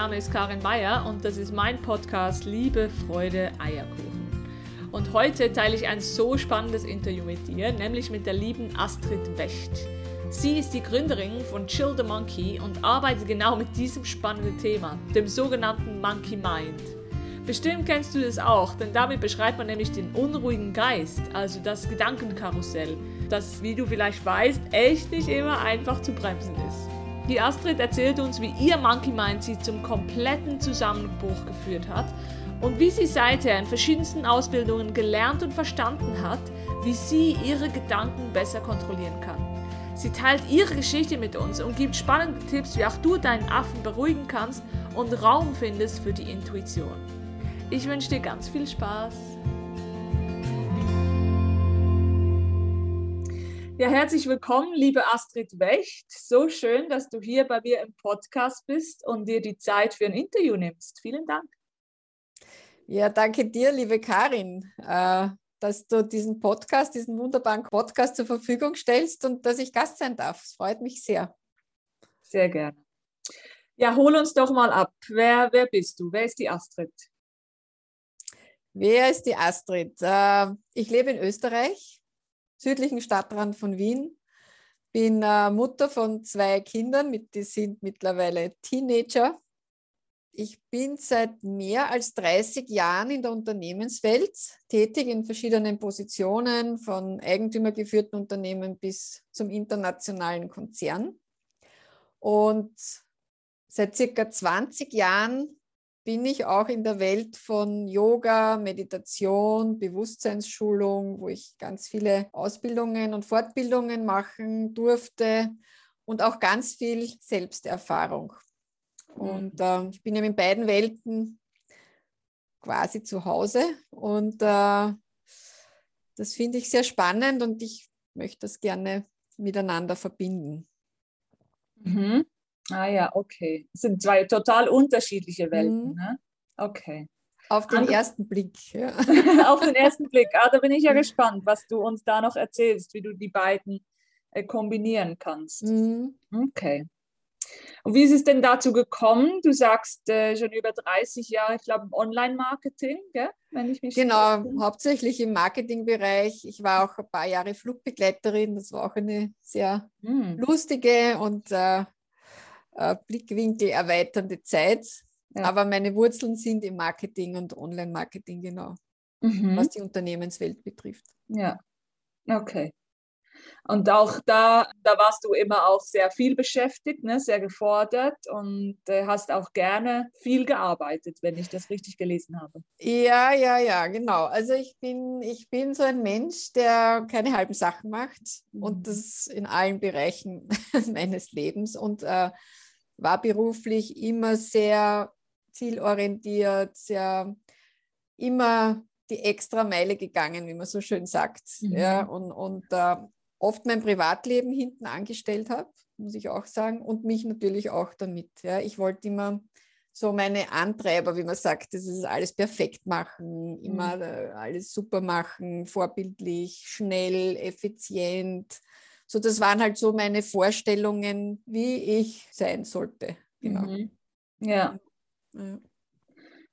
Name ist Karin Meyer und das ist mein Podcast Liebe, Freude, Eierkuchen. Und heute teile ich ein so spannendes Interview mit dir, nämlich mit der lieben Astrid Wecht. Sie ist die Gründerin von Chill the Monkey und arbeitet genau mit diesem spannenden Thema, dem sogenannten Monkey Mind. Bestimmt kennst du das auch, denn damit beschreibt man nämlich den unruhigen Geist, also das Gedankenkarussell, das, wie du vielleicht weißt, echt nicht immer einfach zu bremsen ist. Die Astrid erzählt uns, wie ihr Monkey Mind sie zum kompletten Zusammenbruch geführt hat und wie sie seither in verschiedensten Ausbildungen gelernt und verstanden hat, wie sie ihre Gedanken besser kontrollieren kann. Sie teilt ihre Geschichte mit uns und gibt spannende Tipps, wie auch du deinen Affen beruhigen kannst und Raum findest für die Intuition. Ich wünsche dir ganz viel Spaß. Ja, herzlich willkommen, liebe Astrid Wecht. So schön, dass du hier bei mir im Podcast bist und dir die Zeit für ein Interview nimmst. Vielen Dank. Ja, danke dir, liebe Karin, äh, dass du diesen Podcast, diesen wunderbaren Podcast zur Verfügung stellst und dass ich Gast sein darf. Es freut mich sehr. Sehr gerne. Ja, hol uns doch mal ab. Wer, wer bist du? Wer ist die Astrid? Wer ist die Astrid? Äh, ich lebe in Österreich, südlichen Stadtrand von Wien. Bin äh, Mutter von zwei Kindern, die sind mittlerweile Teenager. Ich bin seit mehr als 30 Jahren in der Unternehmenswelt tätig in verschiedenen Positionen, von eigentümergeführten Unternehmen bis zum internationalen Konzern. Und seit circa 20 Jahren bin ich auch in der Welt von Yoga, Meditation, Bewusstseinsschulung, wo ich ganz viele Ausbildungen und Fortbildungen machen durfte und auch ganz viel Selbsterfahrung. Und äh, ich bin ja in beiden Welten quasi zu Hause und äh, das finde ich sehr spannend und ich möchte das gerne miteinander verbinden. Mhm. Ah ja, okay. Das sind zwei total unterschiedliche Welten. Mhm. Ne? Okay. Auf den Andere, ersten Blick. Ja. auf den ersten Blick. Ah, da bin ich ja gespannt, was du uns da noch erzählst, wie du die beiden äh, kombinieren kannst. Mhm. Okay. Und wie ist es denn dazu gekommen? Du sagst äh, schon über 30 Jahre, ich glaube, im Online-Marketing, wenn ich mich Genau, hauptsächlich im Marketingbereich. Ich war auch ein paar Jahre Flugbegleiterin. Das war auch eine sehr hm. lustige und äh, äh, Blickwinkel erweiternde Zeit. Ja. Aber meine Wurzeln sind im Marketing und Online-Marketing, genau, mhm. was die Unternehmenswelt betrifft. Ja, okay. Und auch da, da warst du immer auch sehr viel beschäftigt, ne? sehr gefordert und äh, hast auch gerne viel gearbeitet, wenn ich das richtig gelesen habe. Ja, ja, ja, genau. Also ich bin, ich bin so ein Mensch, der keine halben Sachen macht mhm. und das in allen Bereichen meines Lebens und äh, war beruflich immer sehr zielorientiert, sehr immer die extra Meile gegangen, wie man so schön sagt. Mhm. Ja, und und äh, oft mein Privatleben hinten angestellt habe, muss ich auch sagen, und mich natürlich auch damit. Ja. Ich wollte immer so meine Antreiber, wie man sagt, das ist alles perfekt machen, immer. Äh, alles super machen, vorbildlich, schnell, effizient. So, das waren halt so meine Vorstellungen, wie ich sein sollte. Genau. Mhm. Ja. ja.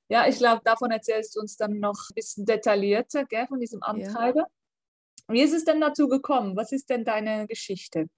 Ja, ich glaube, davon erzählst du uns dann noch ein bisschen detaillierter, gell, von diesem Antreiber. Ja. Wie ist es denn dazu gekommen? Was ist denn deine Geschichte?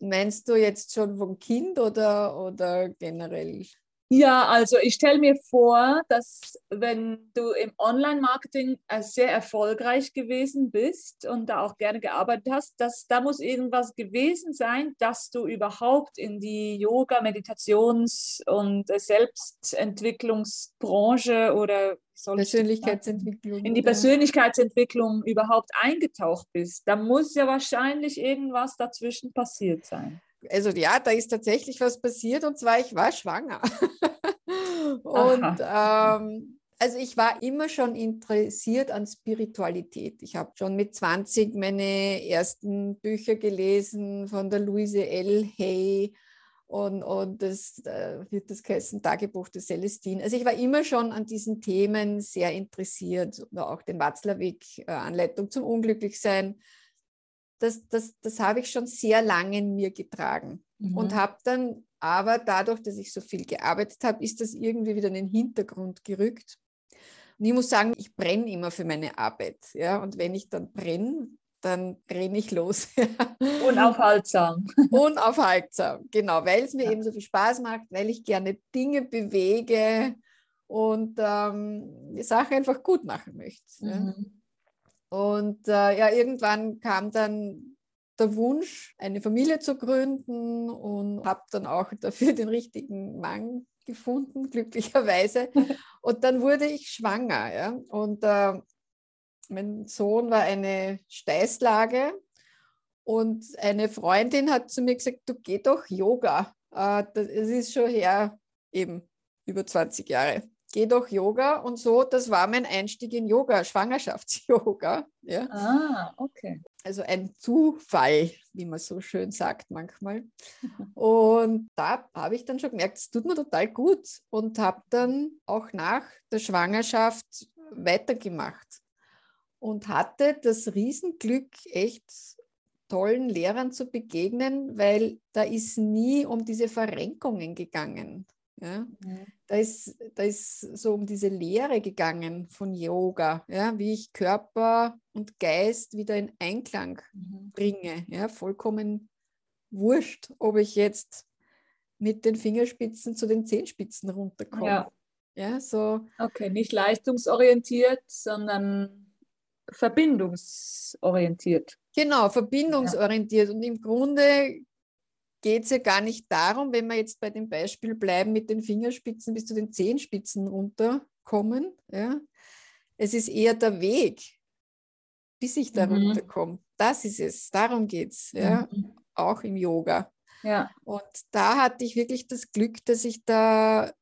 Meinst du jetzt schon vom Kind oder, oder generell? Ja, also ich stelle mir vor, dass wenn du im Online-Marketing äh, sehr erfolgreich gewesen bist und da auch gerne gearbeitet hast, dass da muss irgendwas gewesen sein, dass du überhaupt in die Yoga, Meditations- und äh, Selbstentwicklungsbranche oder Persönlichkeitsentwicklung in die Persönlichkeitsentwicklung überhaupt eingetaucht bist. Da muss ja wahrscheinlich irgendwas dazwischen passiert sein also ja, da ist tatsächlich was passiert und zwar, ich war schwanger. und ähm, also ich war immer schon interessiert an Spiritualität. Ich habe schon mit 20 meine ersten Bücher gelesen von der Louise L. Hay und, und das äh, wird das heißen Tagebuch der Celestine. Also ich war immer schon an diesen Themen sehr interessiert. Auch den Watzlawick, äh, Anleitung zum Unglücklichsein das, das, das habe ich schon sehr lange in mir getragen. Mhm. Und habe dann aber dadurch, dass ich so viel gearbeitet habe, ist das irgendwie wieder in den Hintergrund gerückt. Und ich muss sagen, ich brenne immer für meine Arbeit. Ja? Und wenn ich dann brenne, dann renne ich los. Unaufhaltsam. Unaufhaltsam, genau, weil es mir ja. eben so viel Spaß macht, weil ich gerne Dinge bewege und ähm, die Sache einfach gut machen möchte. Mhm. Ja. Und äh, ja, irgendwann kam dann der Wunsch, eine Familie zu gründen und habe dann auch dafür den richtigen Mann gefunden, glücklicherweise. Und dann wurde ich schwanger. Ja? Und äh, mein Sohn war eine Steißlage und eine Freundin hat zu mir gesagt, du geh doch Yoga. Äh, das ist schon her, eben über 20 Jahre. Geh doch Yoga und so, das war mein Einstieg in Yoga, Schwangerschafts-Yoga. Ja. Ah, okay. Also ein Zufall, wie man so schön sagt manchmal. Und da habe ich dann schon gemerkt, es tut mir total gut und habe dann auch nach der Schwangerschaft weitergemacht und hatte das Riesenglück, echt tollen Lehrern zu begegnen, weil da ist nie um diese Verrenkungen gegangen. Ja? Mhm. Da, ist, da ist so um diese Lehre gegangen von Yoga, ja? wie ich Körper und Geist wieder in Einklang mhm. bringe. Ja? Vollkommen wurscht, ob ich jetzt mit den Fingerspitzen zu den Zehenspitzen runterkomme. Ja. Ja, so. Okay, nicht leistungsorientiert, sondern verbindungsorientiert. Genau, verbindungsorientiert. Ja. Und im Grunde geht es ja gar nicht darum, wenn wir jetzt bei dem Beispiel bleiben, mit den Fingerspitzen bis zu den Zehenspitzen runterkommen. Ja. Es ist eher der Weg, bis ich da mhm. runterkomme. Das ist es, darum geht es, ja. Mhm. auch im Yoga. Ja. Und da hatte ich wirklich das Glück, dass ich da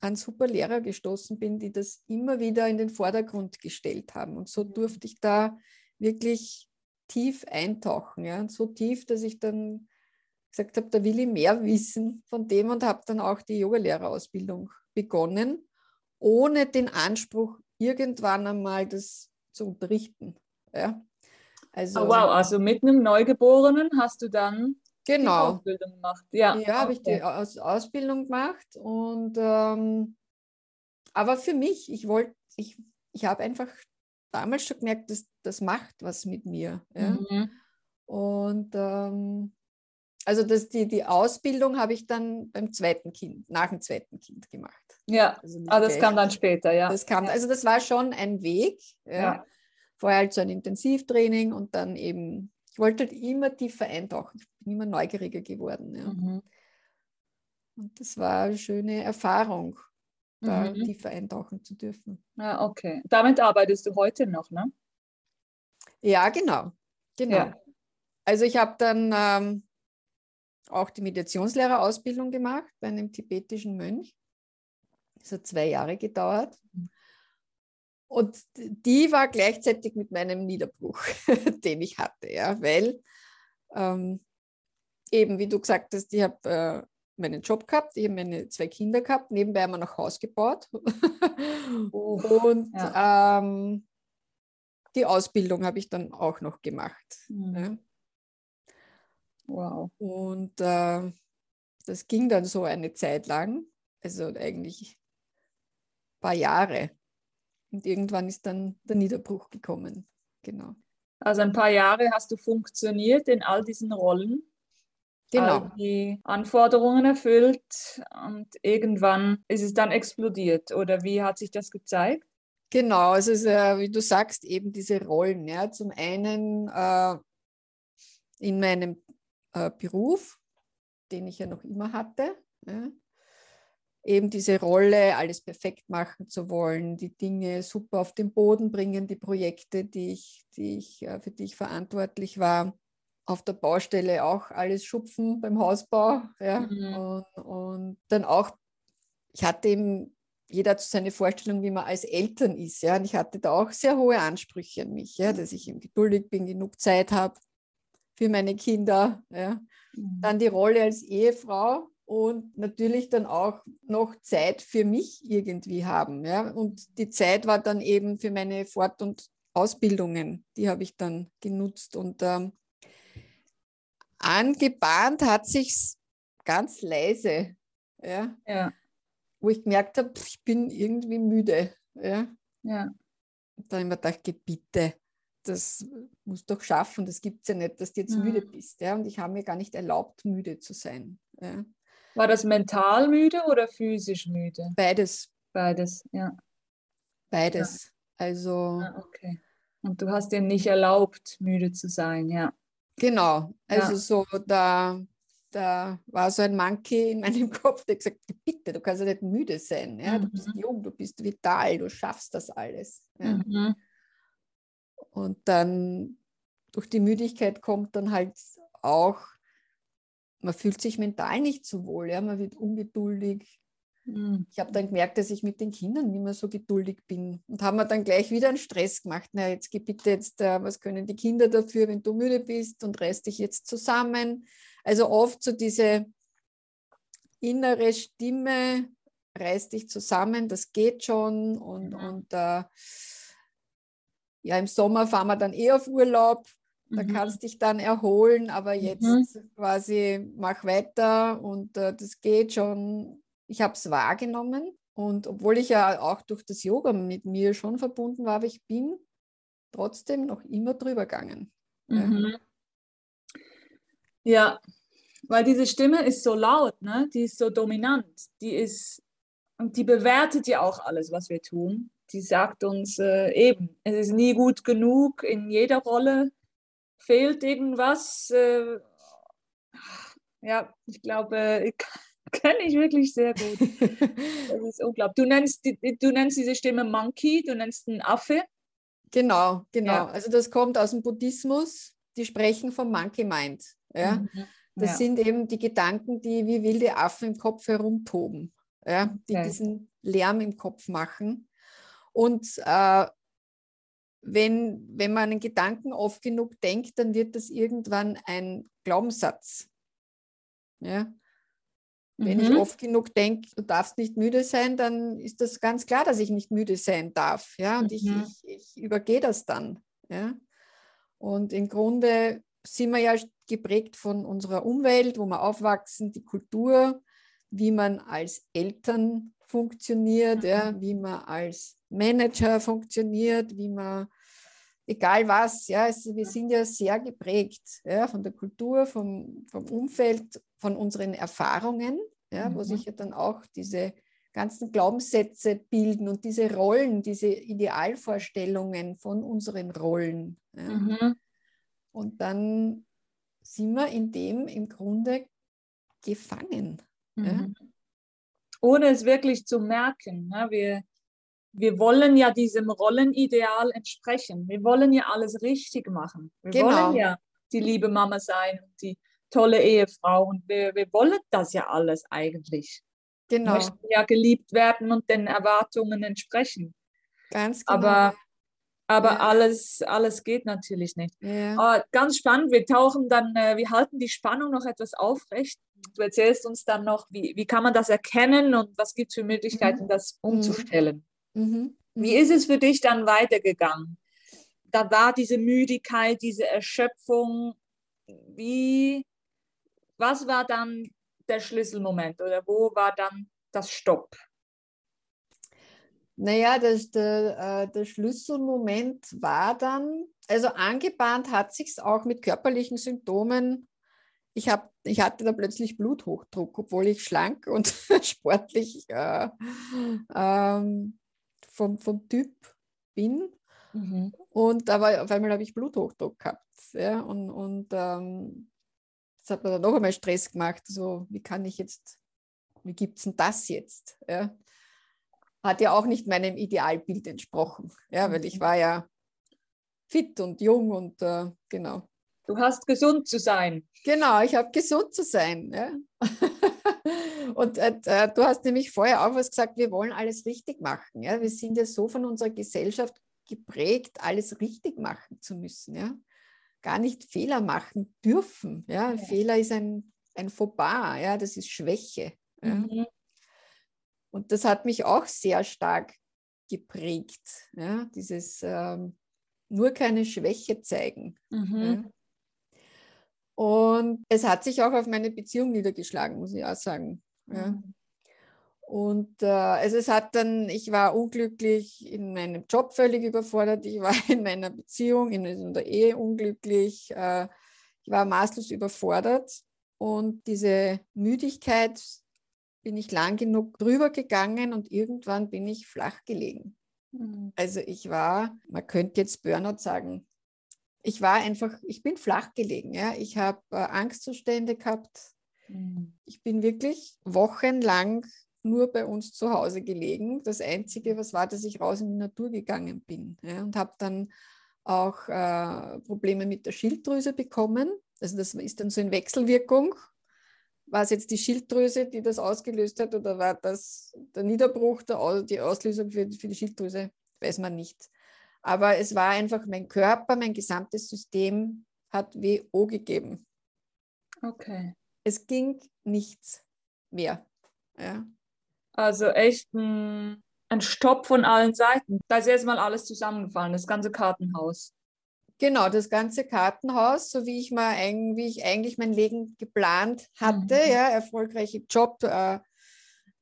an super Lehrer gestoßen bin, die das immer wieder in den Vordergrund gestellt haben. Und so durfte ich da wirklich tief eintauchen. Ja? Und so tief, dass ich dann gesagt habe, da will ich mehr wissen von dem und habe dann auch die Yogalehrerausbildung begonnen, ohne den Anspruch, irgendwann einmal das zu unterrichten. Ja? Also, oh, wow, also mit einem Neugeborenen hast du dann genau. die Ausbildung gemacht. Ja, ja habe ich die Aus Ausbildung gemacht. Und ähm, aber für mich, ich wollte, ich, ich habe einfach damals schon gemerkt, dass das macht was mit mir. Ja? Mhm. Und ähm, also das, die, die Ausbildung habe ich dann beim zweiten Kind, nach dem zweiten Kind gemacht. Ja, also ah, das kam dann später, ja. Das kam, also das war schon ein Weg. Ja. ja. Vorher halt so ein Intensivtraining und dann eben ich wollte halt immer tiefer eintauchen. Ich bin immer neugieriger geworden. Ja. Mhm. Und das war eine schöne Erfahrung, da mhm. tiefer eintauchen zu dürfen. Ja, okay. Damit arbeitest du heute noch, ne? Ja, genau. Genau. Ja. Also ich habe dann ähm, auch die Meditationslehrerausbildung gemacht bei einem tibetischen Mönch. Das hat zwei Jahre gedauert. Und die war gleichzeitig mit meinem Niederbruch, den ich hatte, ja, weil ähm, eben, wie du gesagt hast, ich habe äh, meinen Job gehabt, ich habe meine zwei Kinder gehabt, nebenbei haben wir noch Haus gebaut. und ja. ähm, die Ausbildung habe ich dann auch noch gemacht. Mhm. Ja. Wow. Und äh, das ging dann so eine Zeit lang, also eigentlich ein paar Jahre. Und irgendwann ist dann der Niederbruch gekommen. Genau. Also ein paar Jahre hast du funktioniert in all diesen Rollen. Genau. Die Anforderungen erfüllt und irgendwann ist es dann explodiert. Oder wie hat sich das gezeigt? Genau, also es ist, äh, wie du sagst, eben diese Rollen. Ja. Zum einen äh, in meinem äh, Beruf, den ich ja noch immer hatte. Ja eben diese Rolle, alles perfekt machen zu wollen, die Dinge super auf den Boden bringen, die Projekte, die ich, die ich, äh, für die ich verantwortlich war. Auf der Baustelle auch alles schupfen beim Hausbau. Ja. Mhm. Und, und, dann auch, ich hatte eben, jeder hat seine Vorstellung, wie man als Eltern ist. Ja. Und ich hatte da auch sehr hohe Ansprüche an mich, ja, dass ich eben geduldig bin, genug Zeit habe für meine Kinder. Ja. Mhm. Dann die Rolle als Ehefrau, und natürlich dann auch noch Zeit für mich irgendwie haben. Ja? Und die Zeit war dann eben für meine Fort- und Ausbildungen, die habe ich dann genutzt. Und ähm, angebahnt hat sich ganz leise. Ja? Ja. Wo ich gemerkt habe, ich bin irgendwie müde. Ja? Ja. Und dann habe ich mir gedacht, bitte, das musst du doch schaffen, das gibt es ja nicht, dass du jetzt Mhm. müde bist. Ja? Und ich habe mir gar nicht erlaubt, müde zu sein. Ja? War das mental müde oder physisch müde? Beides, Beides, ja. beides. Also Ah, okay. Und du hast dir nicht erlaubt, müde zu sein, ja. genau, also Ja. so da, da war so ein Monkey in meinem Kopf, der gesagt hat, bitte, du kannst ja nicht müde sein. Ja? Du bist Mhm. jung, du bist vital, du schaffst das alles. Ja? Mhm. Und dann durch die Müdigkeit kommt dann halt auch, man fühlt sich mental nicht so wohl, ja? man wird ungeduldig. Mhm. Ich habe dann gemerkt, dass ich mit den Kindern nicht mehr so geduldig bin und haben mir dann gleich wieder einen Stress gemacht. Na, jetzt geh bitte jetzt, äh, was können die Kinder dafür, wenn du müde bist und reiß dich jetzt zusammen. Also oft so diese innere Stimme, reiß dich zusammen, das geht schon und, Mhm. und äh, ja, im Sommer fahren wir dann eh auf Urlaub. Da Mhm. kannst dich dann erholen, aber jetzt Mhm. quasi mach weiter und äh, das geht schon. Ich habe es wahrgenommen und obwohl ich ja auch durch das Yoga mit mir schon verbunden war, aber ich bin trotzdem noch immer drüber gegangen. Ja. Mhm. Ja, weil diese Stimme ist so laut, ne? Die ist so dominant. Die ist und die bewertet ja auch alles, was wir tun. Die sagt uns äh, eben, es ist nie gut genug. In jeder Rolle fehlt irgendwas. Äh, ja, ich glaube, kenne ich wirklich sehr gut. Das ist unglaublich. Du nennst, du nennst diese Stimme Monkey, du nennst einen Affe. Genau, genau. Ja. Also das kommt aus dem Buddhismus. Die sprechen vom Monkey Mind. Ja? Mhm. Das Ja. sind eben die Gedanken, die wie wilde Affen im Kopf herumtoben, ja? die Okay. diesen Lärm im Kopf machen. Und äh, wenn, wenn man einen Gedanken oft genug denkt, dann wird das irgendwann ein Glaubenssatz. Ja? Wenn ich Mhm. oft genug denke, du darfst nicht müde sein, dann ist das ganz klar, dass ich nicht müde sein darf. Ja? Und ich, Mhm. ich, ich übergehe das dann. Ja? Und im Grunde sind wir ja geprägt von unserer Umwelt, wo wir aufwachsen, die Kultur, wie man als Eltern funktioniert, ja? wie man als Manager funktioniert, wie man, egal was, ja, es, wir sind ja sehr geprägt ja? von der Kultur, vom, vom Umfeld, von unseren Erfahrungen, ja? wo Mhm. sich ja dann auch diese ganzen Glaubenssätze bilden und diese Rollen, diese Idealvorstellungen von unseren Rollen. Ja. Mhm. Und dann sind wir in dem im Grunde gefangen. Ja. Ohne es wirklich zu merken. Ne? Wir, wir wollen ja diesem Rollenideal entsprechen. Wir wollen ja alles richtig machen. Wir Genau. wollen ja die liebe Mama sein und die tolle Ehefrau. Und wir, wir wollen das ja alles eigentlich. Wir Genau, möchten ja geliebt werden und den Erwartungen entsprechen. ganz genau. Aber, aber Ja. alles, alles geht natürlich nicht. ja. Ah, ganz spannend. Wir tauchen dann, äh, wir halten die Spannung noch etwas aufrecht. Du erzählst uns dann noch, wie, wie kann man das erkennen und was gibt es für Möglichkeiten, das umzustellen. Mhm. Wie ist es für dich dann weitergegangen? Da war diese Müdigkeit, diese Erschöpfung. Wie, was war dann der Schlüsselmoment oder wo war dann das Stopp? Naja, das, der, äh, der Schlüsselmoment war dann, also angebahnt hat sich auch mit körperlichen Symptomen. Ich, hab, ich hatte da plötzlich Bluthochdruck, obwohl ich schlank und sportlich äh, ähm, vom, vom Typ bin. Mhm. Und aber auf einmal habe ich Bluthochdruck gehabt. Ja, und und ähm, das hat mir dann noch einmal Stress gemacht. So, wie kann ich jetzt, wie gibt es denn das jetzt? Ja? Hat ja auch nicht meinem Idealbild entsprochen, ja, weil ich Mhm. war ja fit und jung und äh, genau. Du hast gesund zu sein. Genau, ich habe gesund zu sein. Ja. Und äh, äh, du hast nämlich vorher auch was gesagt, wir wollen alles richtig machen. Ja. Wir sind ja so von unserer Gesellschaft geprägt, alles richtig machen zu müssen. Ja. Gar nicht Fehler machen dürfen. Ja. Ja. Fehler ist ein, ein Fauxpas, ja. das ist Schwäche. Ja. Mhm. Und das hat mich auch sehr stark geprägt. Ja. Dieses ähm, nur keine Schwäche zeigen. Mhm. Ja. Und es hat sich auch auf meine Beziehung niedergeschlagen, muss ich auch sagen. Ja. Mhm. Und äh, also es hat dann, ich war unglücklich in meinem Job völlig überfordert, ich war in meiner Beziehung, in, in der Ehe unglücklich, äh, ich war maßlos überfordert. Und diese Müdigkeit bin ich lang genug drüber gegangen und irgendwann bin ich flach gelegen. Mhm. Also ich war, man könnte jetzt Burnout sagen, ich war einfach, ich bin flach gelegen. Ja? Ich habe äh, Angstzustände gehabt. Mhm. Ich bin wirklich wochenlang nur bei uns zu Hause gelegen. Das Einzige, was war, dass ich raus in die Natur gegangen bin ja? und habe dann auch äh, Probleme mit der Schilddrüse bekommen. Also das ist dann so in Wechselwirkung. War es jetzt die Schilddrüse, die das ausgelöst hat, oder war das der Niederbruch, der, die Auslösung für, für die Schilddrüse? Weiß man nicht. Aber es war einfach mein Körper, mein gesamtes System hat WO gegeben. Okay. Es ging nichts mehr. Ja. Also echt ein, ein Stopp von allen Seiten. Da ist erstmal alles zusammengefallen, das ganze Kartenhaus. Genau, das ganze Kartenhaus, so wie ich mal wie ich eigentlich mein Leben geplant hatte, mhm. ja, erfolgreiche Job, äh,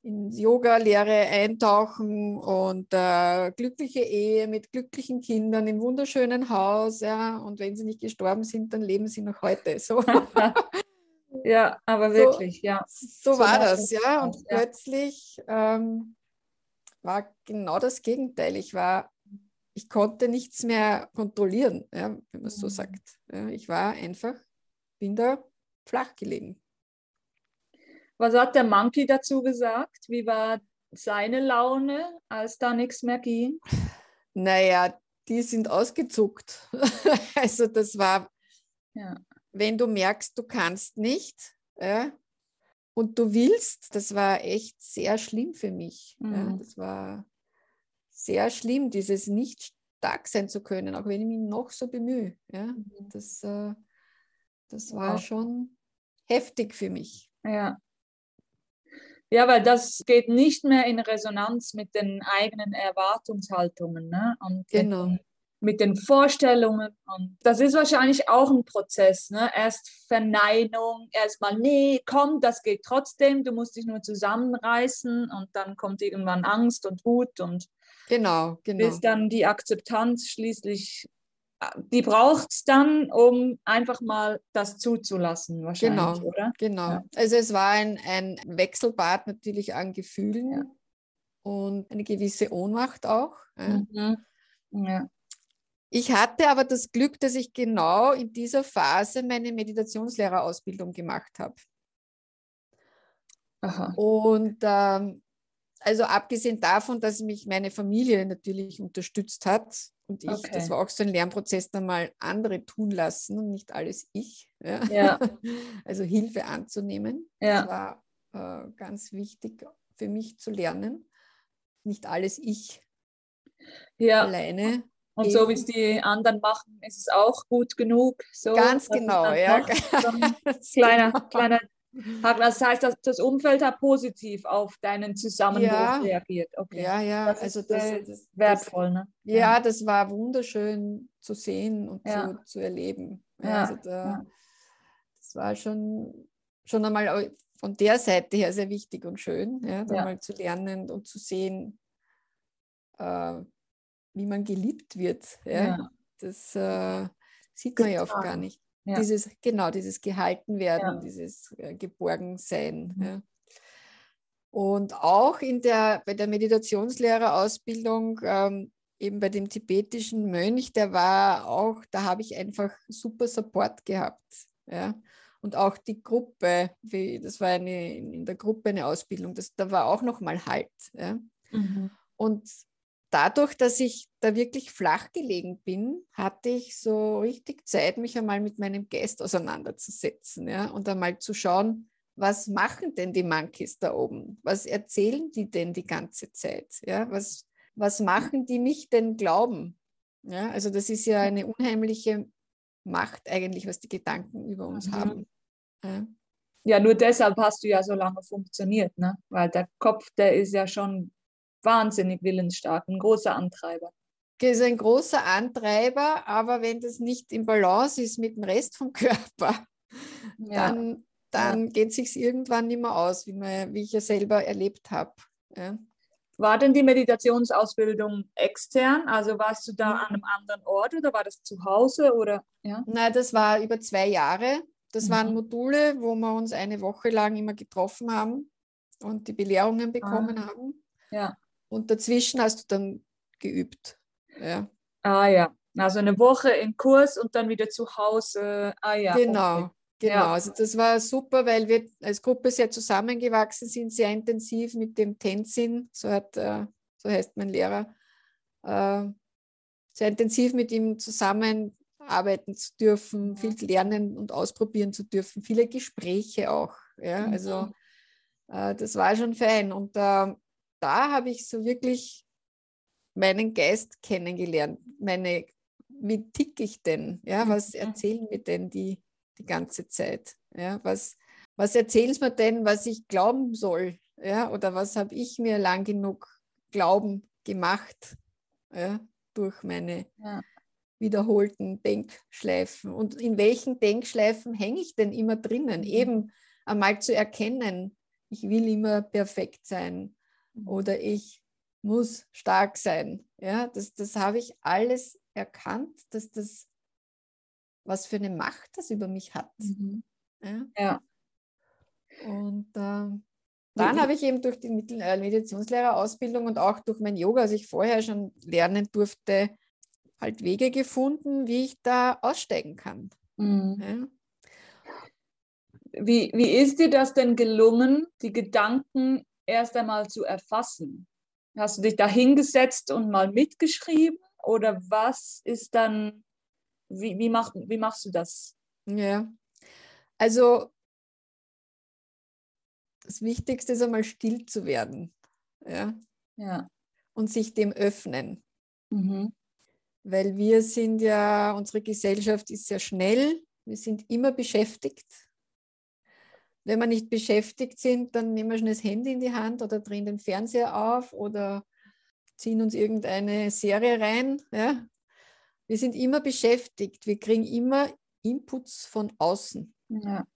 in Yoga-Lehre eintauchen und äh, glückliche Ehe mit glücklichen Kindern im wunderschönen Haus, ja, und wenn sie nicht gestorben sind, dann leben sie noch heute. So. ja, aber wirklich, so, ja. So, so war das, ja. Und ja. plötzlich ähm, war genau das Gegenteil. Ich war ich konnte nichts mehr kontrollieren, ja, wenn man es so mhm. sagt. Ja, ich war einfach, bin da flach gelegen. Was hat der Monkey dazu gesagt? Wie war seine Laune, als da nichts mehr ging? Naja, die sind ausgezuckt. also das war, ja. wenn du merkst, du kannst nicht ja, und du willst, das war echt sehr schlimm für mich. Mhm. Das war sehr schlimm, dieses nicht stark sein zu können, auch wenn ich mich noch so bemühe. Ja? Mhm. Das, äh, das war wow. schon heftig für mich. Ja. Ja, weil das geht nicht mehr in Resonanz mit den eigenen Erwartungshaltungen ne? und genau. mit, mit den Vorstellungen. Und das ist wahrscheinlich auch ein Prozess. Ne? Erst Verneinung, erstmal, nee, komm, das geht trotzdem, du musst dich nur zusammenreißen und dann kommt irgendwann Angst und Wut und Genau, genau. Bis dann die Akzeptanz schließlich, äh, die braucht es dann, um einfach mal das zuzulassen, wahrscheinlich, genau, oder? Genau. Ja. Also es war ein, ein Wechselbad natürlich an Gefühlen ja. und eine gewisse Ohnmacht auch. Mhm. Ja. Ich hatte aber das Glück, dass ich genau in dieser Phase meine Meditationslehrerausbildung gemacht habe. Aha. Und ähm, also abgesehen davon, dass mich meine Familie natürlich unterstützt hat und ich, okay. das war auch so ein Lernprozess, dann mal andere tun lassen und nicht alles ich. Ja. ja. Also Hilfe anzunehmen. Ja. Das war äh, ganz wichtig für mich zu lernen. Nicht alles ich ja. alleine. Und so wie es die anderen machen, ist es auch gut genug. So, ganz genau, ja. So ein kleiner, genau. kleiner das heißt, dass das Umfeld hat positiv auf deinen Zusammenbruch ja, reagiert. Okay. Ja, ja, das also ist, das, das wertvoll. Ne? Ja, ja, das war wunderschön zu sehen und ja. zu, zu erleben. Ja, also da, Das war schon, schon einmal von der Seite her sehr wichtig und schön, ja, da mal zu lernen und zu sehen, äh, wie man geliebt wird. Ja. Das äh, sieht man ja oft gar nicht. Ja. Dieses, genau, dieses gehalten werden, ja. dieses äh, Geborgensein. Mhm. Ja. Und auch in der, bei der Meditationslehrerausbildung, ähm, eben bei dem tibetischen Mönch, der war auch, da habe ich einfach super Support gehabt. Ja. Und auch die Gruppe, wie, das war eine, in der Gruppe eine Ausbildung, das, da war auch nochmal Halt. Ja. Mhm. Und dadurch, dass ich da wirklich flach gelegen bin, hatte ich so richtig Zeit, mich einmal mit meinem Geist auseinanderzusetzen ja, und einmal zu schauen, was machen denn die Monkeys da oben? Was erzählen die denn die ganze Zeit? Ja, was, was machen die mich denn glauben? Ja, also das ist ja eine unheimliche Macht eigentlich, was die Gedanken über uns mhm. haben. Ja. ja. nur deshalb hast du ja so lange funktioniert, ne? weil der Kopf, der ist ja schon wahnsinnig willensstark, ein großer Antreiber. ist ein großer Antreiber, aber wenn das nicht im Balance ist mit dem Rest vom Körper, ja. dann, dann ja. geht es sich irgendwann nicht mehr aus, wie, man, wie ich ja selber erlebt habe. Ja. War denn die Meditationsausbildung extern? Also warst du da an einem anderen Ort oder war das zu Hause? Oder, ja? Nein, das war über zwei Jahre. Das mhm. waren Module, wo wir uns eine Woche lang immer getroffen haben und die Belehrungen bekommen ah. haben. Ja. Und dazwischen hast du dann geübt. Ja. Ah ja, also eine Woche im Kurs und dann wieder zu Hause. Ah ja. Genau. Okay. Genau, ja. also das war super, weil wir als Gruppe sehr zusammengewachsen sind, sehr intensiv mit dem Tenzin, so, hat, äh, so heißt mein Lehrer, äh, sehr intensiv mit ihm zusammenarbeiten zu dürfen, viel lernen und ausprobieren zu dürfen, viele Gespräche auch. Ja, mhm. also äh, das war schon fein. Und da habe ich so wirklich meinen Geist kennengelernt, meine, wie tick ich denn? Ja, was mhm. erzählen mir denn die die ganze Zeit? Ja, was, was erzählen sie mir denn, was ich glauben soll? Ja, oder was habe ich mir lang genug Glauben gemacht ja, durch meine ja. wiederholten Denkschleifen? Und in welchen Denkschleifen hänge ich denn immer drinnen? Mhm. Eben einmal zu erkennen, ich will immer perfekt sein. Oder ich muss stark sein. Ja, das, das habe ich alles erkannt, dass das was für eine Macht das über mich hat. Mhm. Ja. ja. Und äh, dann habe ich eben durch die äh, Meditationslehrerausbildung und auch durch mein Yoga, also ich vorher schon lernen durfte, halt Wege gefunden, wie ich da aussteigen kann. Mhm. Ja. Wie, wie ist dir das denn gelungen, die Gedanken erst einmal zu erfassen? Hast du dich da hingesetzt und mal mitgeschrieben? Oder was ist dann wie, wie, mach, wie machst du das? Ja, also das Wichtigste ist einmal still zu werden. Ja. ja. Und sich dem öffnen. Mhm. Weil wir sind ja, unsere Gesellschaft ist sehr schnell, wir sind immer beschäftigt. Wenn wir nicht beschäftigt sind, dann nehmen wir schon das Handy in die Hand oder drehen den Fernseher auf oder ziehen uns irgendeine Serie rein. Ja? Wir sind immer beschäftigt, wir kriegen immer Inputs von außen. Ja.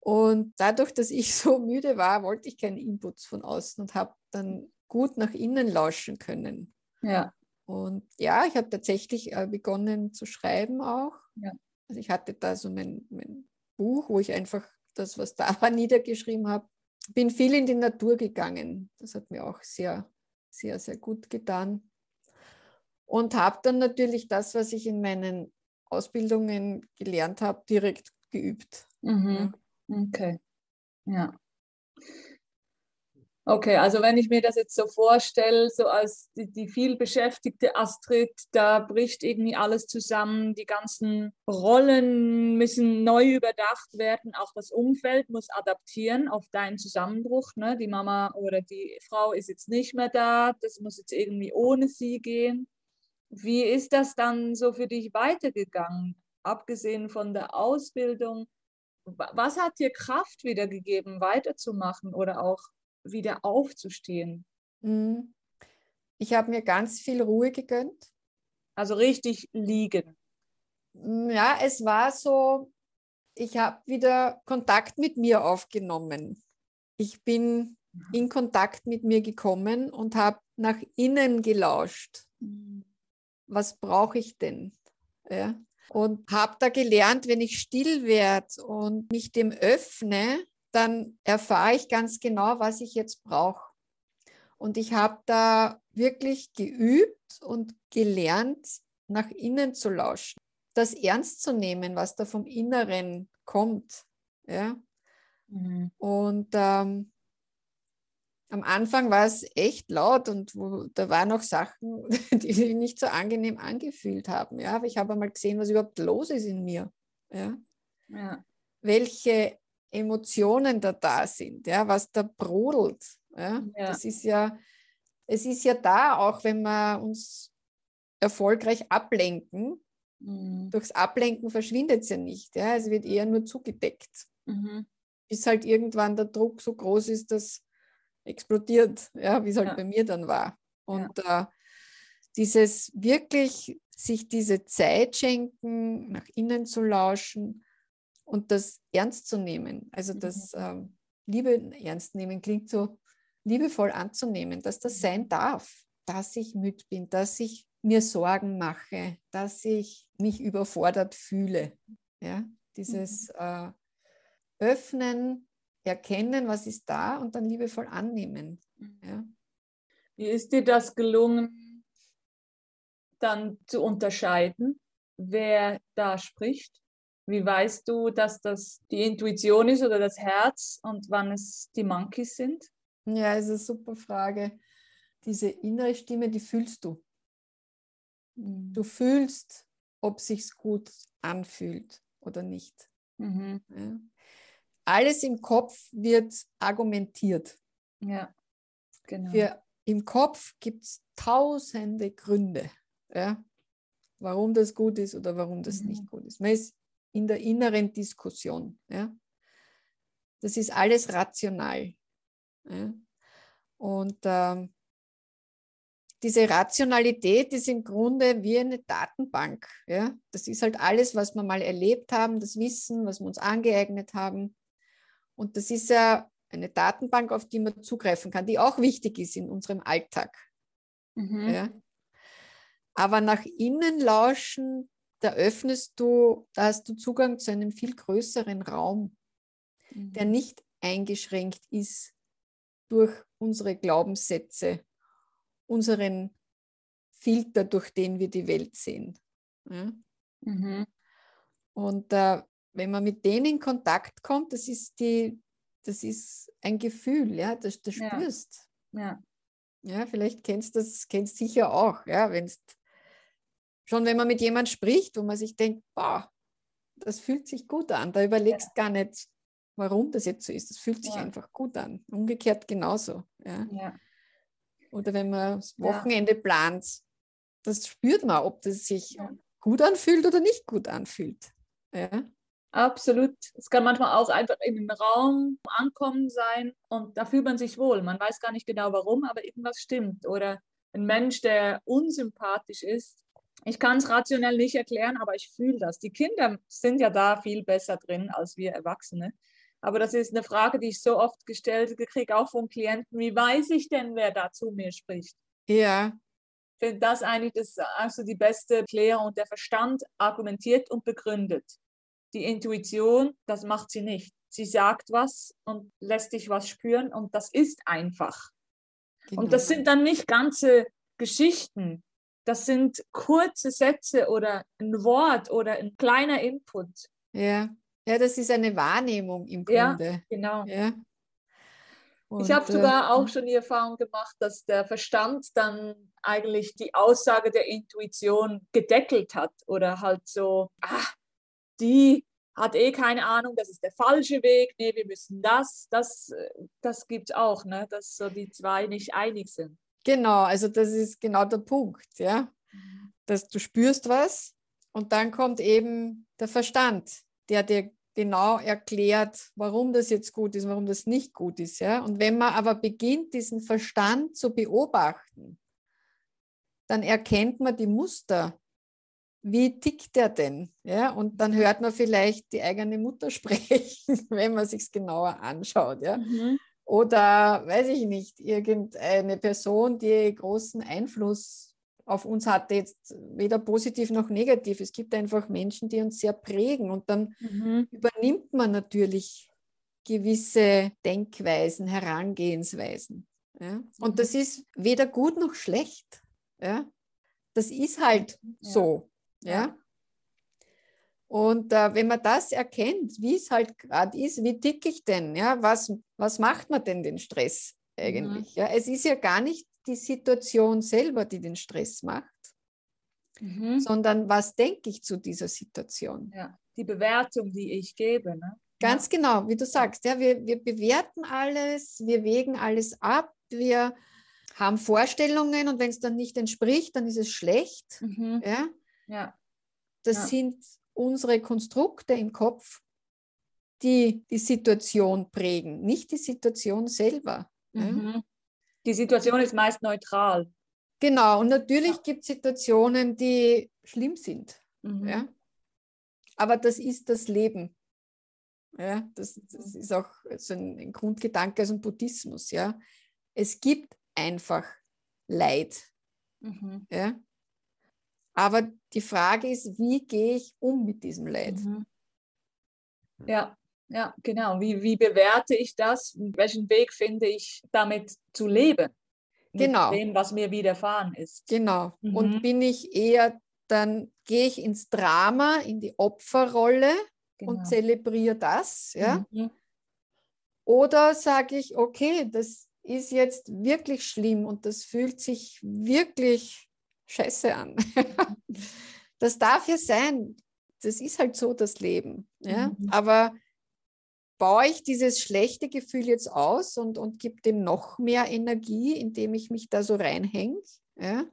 Und dadurch, dass ich so müde war, wollte ich keine Inputs von außen und habe dann gut nach innen lauschen können. Ja. Und ja, ich habe tatsächlich äh, begonnen zu schreiben auch. Ja. Also ich hatte da so mein, mein Buch, wo ich einfach das, was da war, niedergeschrieben habe. Bin viel in die Natur gegangen. Das hat mir auch sehr, sehr, sehr gut getan und habe dann natürlich das, was ich in meinen Ausbildungen gelernt habe, direkt geübt. Mhm. Okay. Ja. Okay, also wenn ich mir das jetzt so vorstelle, so als die, die viel beschäftigte Astrid, da bricht irgendwie alles zusammen, die ganzen Rollen müssen neu überdacht werden, auch das Umfeld muss adaptieren auf deinen Zusammenbruch. Ne? Die Mama oder die Frau ist jetzt nicht mehr da, das muss jetzt irgendwie ohne sie gehen. Wie ist das dann so für dich weitergegangen, abgesehen von der Ausbildung? Was hat dir Kraft wiedergegeben, weiterzumachen oder auch wieder aufzustehen? Mhm. Ich habe mir ganz viel Ruhe gegönnt. Also richtig liegen. Mm, ja, es war so, ich habe wieder Kontakt mit mir aufgenommen. Ich bin mhm. in Kontakt mit mir gekommen und habe nach innen gelauscht. Mhm was brauche ich denn? Ja? Und habe da gelernt, wenn ich still werde und mich dem öffne, dann erfahre ich ganz genau, was ich jetzt brauche. Und ich habe da wirklich geübt und gelernt, nach innen zu lauschen, das ernst zu nehmen, was da vom Inneren kommt. Ja? Mhm. Und ähm, am Anfang war es echt laut und wo, da waren noch Sachen, die sich nicht so angenehm angefühlt haben. Ja, aber ich habe einmal gesehen, was überhaupt los ist in mir. Ja? ja. Welche Emotionen da da sind, ja, was da brodelt. Ja? ja? Das ist ja, es ist ja da, auch wenn wir uns erfolgreich ablenken. Mhm. Durchs Ablenken verschwindet es ja nicht. Ja? Es wird eher nur zugedeckt. Mhm. Bis halt irgendwann der Druck so groß ist, dass explodiert, ja, wie es halt ja. bei mir dann war. Und ja. äh, dieses wirklich sich diese Zeit schenken, nach innen zu lauschen und das ernst zu nehmen. Also Mhm. das ähm, Liebe ernst nehmen klingt so liebevoll anzunehmen, dass das Mhm. sein darf, dass ich müde bin, dass ich mir Sorgen mache, dass ich mich überfordert fühle. Ja? Dieses Mhm. äh, Öffnen, Erkennen, was ist da und dann liebevoll annehmen. Ja? Wie ist dir das gelungen, dann zu unterscheiden, wer da spricht? Wie weißt du, dass das die Intuition ist oder das Herz und wann es die Monkeys sind? Ja, ist eine super Frage. Diese innere Stimme, die fühlst du. Du fühlst, ob sich's gut anfühlt oder nicht. Mhm. Ja. Alles im Kopf wird argumentiert. Ja, genau. Für, Im Kopf gibt es tausende Gründe, ja, warum das gut ist oder warum das Mhm. nicht gut ist. Man ist in der inneren Diskussion. Ja. Das ist alles rational. Ja. Und ähm, diese Rationalität ist im Grunde wie eine Datenbank. Ja? Das ist halt alles, was wir mal erlebt haben, das Wissen, was wir uns angeeignet haben. Und das ist ja eine Datenbank, auf die man zugreifen kann, die auch wichtig ist in unserem Alltag. Mhm. Ja? Aber nach innen lauschen, da öffnest du, da hast du Zugang zu einem viel größeren Raum, der Mhm. nicht eingeschränkt ist durch unsere Glaubenssätze, unseren Filter, durch den wir die Welt sehen. Ja? Mhm. Und äh, wenn man mit denen in Kontakt kommt, das ist die, das ist ein Gefühl, ja, das du Ja. spürst. Ja. Ja, vielleicht kennst du das, kennst sicher auch, ja, wenn schon wenn man mit jemand spricht, wo man sich denkt, boah, das fühlt sich gut an, da überlegst gar nicht, warum das jetzt so ist. Das fühlt sich Ja. einfach gut an. Umgekehrt genauso. Ja. Ja. Oder wenn man das Ja. Wochenende plant, das spürt man, ob das sich Ja. gut anfühlt oder nicht gut anfühlt. Ja. Absolut. Es kann manchmal auch einfach in einem Raum ankommen sein und da fühlt man sich wohl. Man weiß gar nicht genau warum, aber irgendwas stimmt. Oder ein Mensch, der unsympathisch ist. Ich kann es rationell nicht erklären, aber ich fühle das. Die Kinder sind ja da viel besser drin als wir Erwachsene. Aber das ist eine Frage, die ich so oft gestellt kriege, auch von Klienten. Wie weiß ich denn, wer da zu mir spricht? ja, Ich finde das eigentlich das also die beste Erklärung. Und der Verstand argumentiert und begründet. Die Intuition, das macht sie nicht. Sie sagt was und lässt dich was spüren und das ist einfach. Und das genau. sind dann nicht ganze Geschichten. Das sind kurze Sätze oder ein Wort oder ein kleiner Input. Ja. ja, das ist eine Wahrnehmung im Ja. Grunde. Genau. Ja. Ich habe Und, äh, sogar auch schon die Erfahrung gemacht, dass der Verstand dann eigentlich die Aussage der Intuition gedeckelt hat oder halt so, ah, die hat eh keine Ahnung, das ist der falsche Weg, nee, wir müssen das, das, äh, das gibt es auch, ne? dass so die zwei nicht einig sind. Genau, also das ist genau der Punkt, ja. Dass du spürst was und dann kommt eben der Verstand, der dir genau erklärt, warum das jetzt gut ist, warum das nicht gut ist, ja. Und wenn man aber beginnt, diesen Verstand zu beobachten, dann erkennt man die Muster. Wie tickt der denn? Ja, und dann hört man vielleicht die eigene Mutter sprechen, wenn man sich genauer anschaut. Ja. Mhm. Oder weiß ich nicht, irgendeine Person, die großen Einfluss auf uns hatte, jetzt weder positiv noch negativ. Es gibt einfach Menschen, die uns sehr prägen und dann Mhm. übernimmt man natürlich gewisse Denkweisen, Herangehensweisen. Ja? Und Mhm. das ist weder gut noch schlecht. Ja? Das ist halt Ja. so. Ja? Ja. Und äh, wenn man das erkennt, wie es halt gerade ist, wie tick ich denn? Ja? Was, was macht man denn den Stress eigentlich? Ja? Es ist ja gar nicht die Situation selber, die den Stress macht, Mhm. sondern was denke ich zu dieser Situation? Ja. Die Bewertung, die ich gebe. Ne? Ganz genau, wie du sagst, ja, wir, wir bewerten alles, wir wägen alles ab, wir haben Vorstellungen und wenn es dann nicht entspricht, dann ist es schlecht. Mhm. Ja? Ja. Das Ja. sind unsere Konstrukte im Kopf, die die Situation prägen, nicht die Situation selber. Ja? Mhm. Die Situation ist meist neutral. Genau, und natürlich gibt es Situationen, die schlimm sind. Mhm. Ja? Aber das ist das Leben. Ja, das, das ist auch so ein, ein Grundgedanke aus dem Buddhismus. Ja. Es gibt einfach Leid. Mhm. Ja. Aber die Frage ist, wie gehe ich um mit diesem Leid? Mhm. Ja, ja, genau. Wie, wie bewerte ich das? Welchen Weg finde ich, damit zu leben? Genau. Mit dem, was mir widerfahren ist. Genau. Mhm. Und bin ich eher, dann gehe ich ins Drama, in die Opferrolle genau. und zelebriere das. Ja? Mhm. Oder sage ich, okay, das ist jetzt wirklich schlimm und das fühlt sich wirklich scheiße an. das darf ja sein. Das ist halt so das Leben. Ja? Mhm. Aber baue ich dieses schlechte Gefühl jetzt aus und, und gebe dem noch mehr Energie, indem ich mich da so reinhänge? Ja?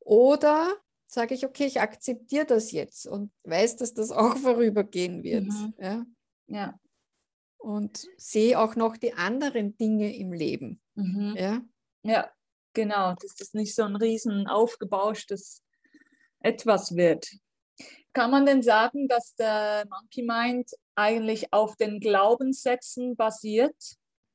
Oder sage ich, okay, ich akzeptiere das jetzt und weiß, dass das auch vorübergehen wird. Mhm. Ja? ja. Und sehe auch noch die anderen Dinge im Leben. Mhm. Ja? ja, genau, dass das nicht so ein riesen aufgebauschtes etwas wird. Kann man denn sagen, dass der Monkey Mind eigentlich auf den Glaubenssätzen basiert?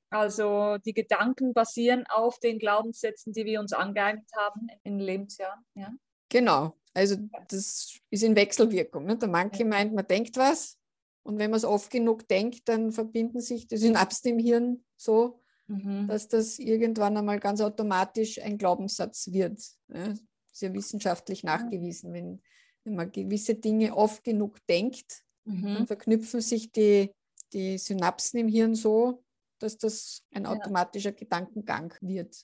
Also die Gedanken basieren auf den Glaubenssätzen, die wir uns angeeignet haben in Lebensjahren. Ja? Genau, also das ist in Wechselwirkung. Ne? Der Monkey meint, man denkt was und wenn man es oft genug denkt, dann verbinden sich die Synapsen im Hirn so, mhm. dass das irgendwann einmal ganz automatisch ein Glaubenssatz wird. Ja? Das ist ja wissenschaftlich nachgewiesen. Wenn, wenn man gewisse Dinge oft genug denkt, mhm. dann verknüpfen sich die, die Synapsen im Hirn so, dass das ein automatischer ja. Gedankengang wird.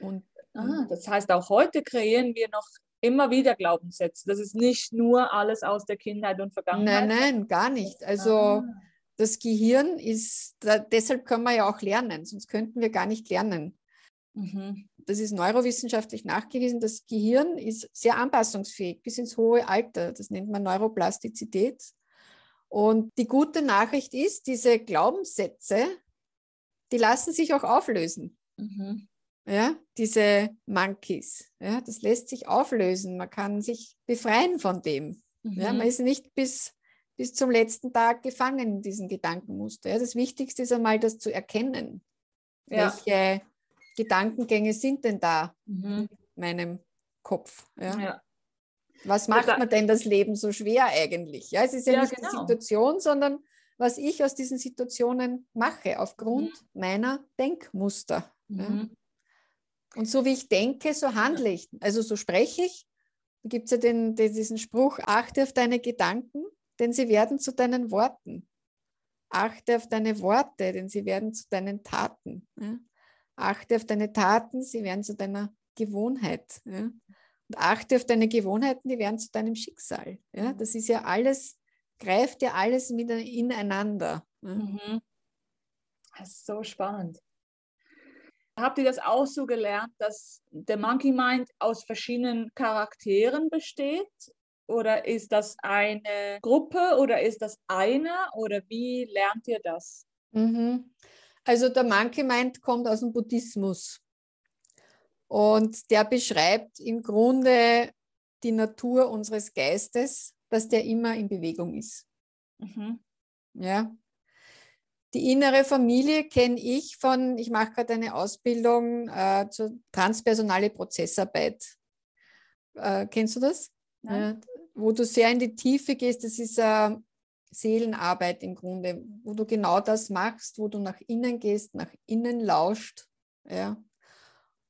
Und Ah, das heißt, auch heute kreieren wir noch immer wieder Glaubenssätze. Das ist nicht nur alles aus der Kindheit und Vergangenheit. Nein, nein, gar nicht. Also ah. Das Gehirn ist, da, deshalb können wir ja auch lernen, sonst könnten wir gar nicht lernen. Mhm. Das ist neurowissenschaftlich nachgewiesen. Das Gehirn ist sehr anpassungsfähig bis ins hohe Alter. Das nennt man Neuroplastizität. Und die gute Nachricht ist, diese Glaubenssätze, die lassen sich auch auflösen. Mhm ja, diese Monkeys. Ja, das lässt sich auflösen. Man kann sich befreien von dem. Mhm. Ja, man ist nicht bis, bis zum letzten Tag gefangen in diesem Gedankenmuster. Ja, das Wichtigste ist einmal, das zu erkennen. Ja. Welche Gedankengänge sind denn da mhm. in meinem Kopf? Ja. Was macht man denn das Leben so schwer eigentlich? Ja, es ist ja, nicht genau. die Situation, sondern was ich aus diesen Situationen mache, aufgrund mhm. meiner Denkmuster. Mhm. Und so wie ich denke, so handle ich. Also so spreche ich. Da gibt es ja den, diesen Spruch, achte auf deine Gedanken, denn sie werden zu deinen Worten. Achte auf deine Worte, denn sie werden zu deinen Taten. Ja? Achte auf deine Taten, sie werden zu deiner Gewohnheit. Ja? Und achte auf deine Gewohnheiten, die werden zu deinem Schicksal. Ja? Das ist ja alles, greift ja alles wieder ineinander. Mhm. Das ist so spannend. Habt ihr das auch so gelernt, dass der Monkey Mind aus verschiedenen Charakteren besteht? Oder ist das eine Gruppe oder ist das einer? Oder wie lernt ihr das? Mhm. Also der Monkey Mind kommt aus dem Buddhismus. Und der beschreibt im Grunde die Natur unseres Geistes, dass der immer in Bewegung ist. Mhm. Ja, die innere Familie kenne ich von, ich mache gerade eine Ausbildung äh, zur transpersonale Prozessarbeit. Äh, kennst du das? Ja. Wo du sehr in die Tiefe gehst, das ist äh, Seelenarbeit im Grunde, wo du genau das machst, wo du nach innen gehst, nach innen lauscht ja,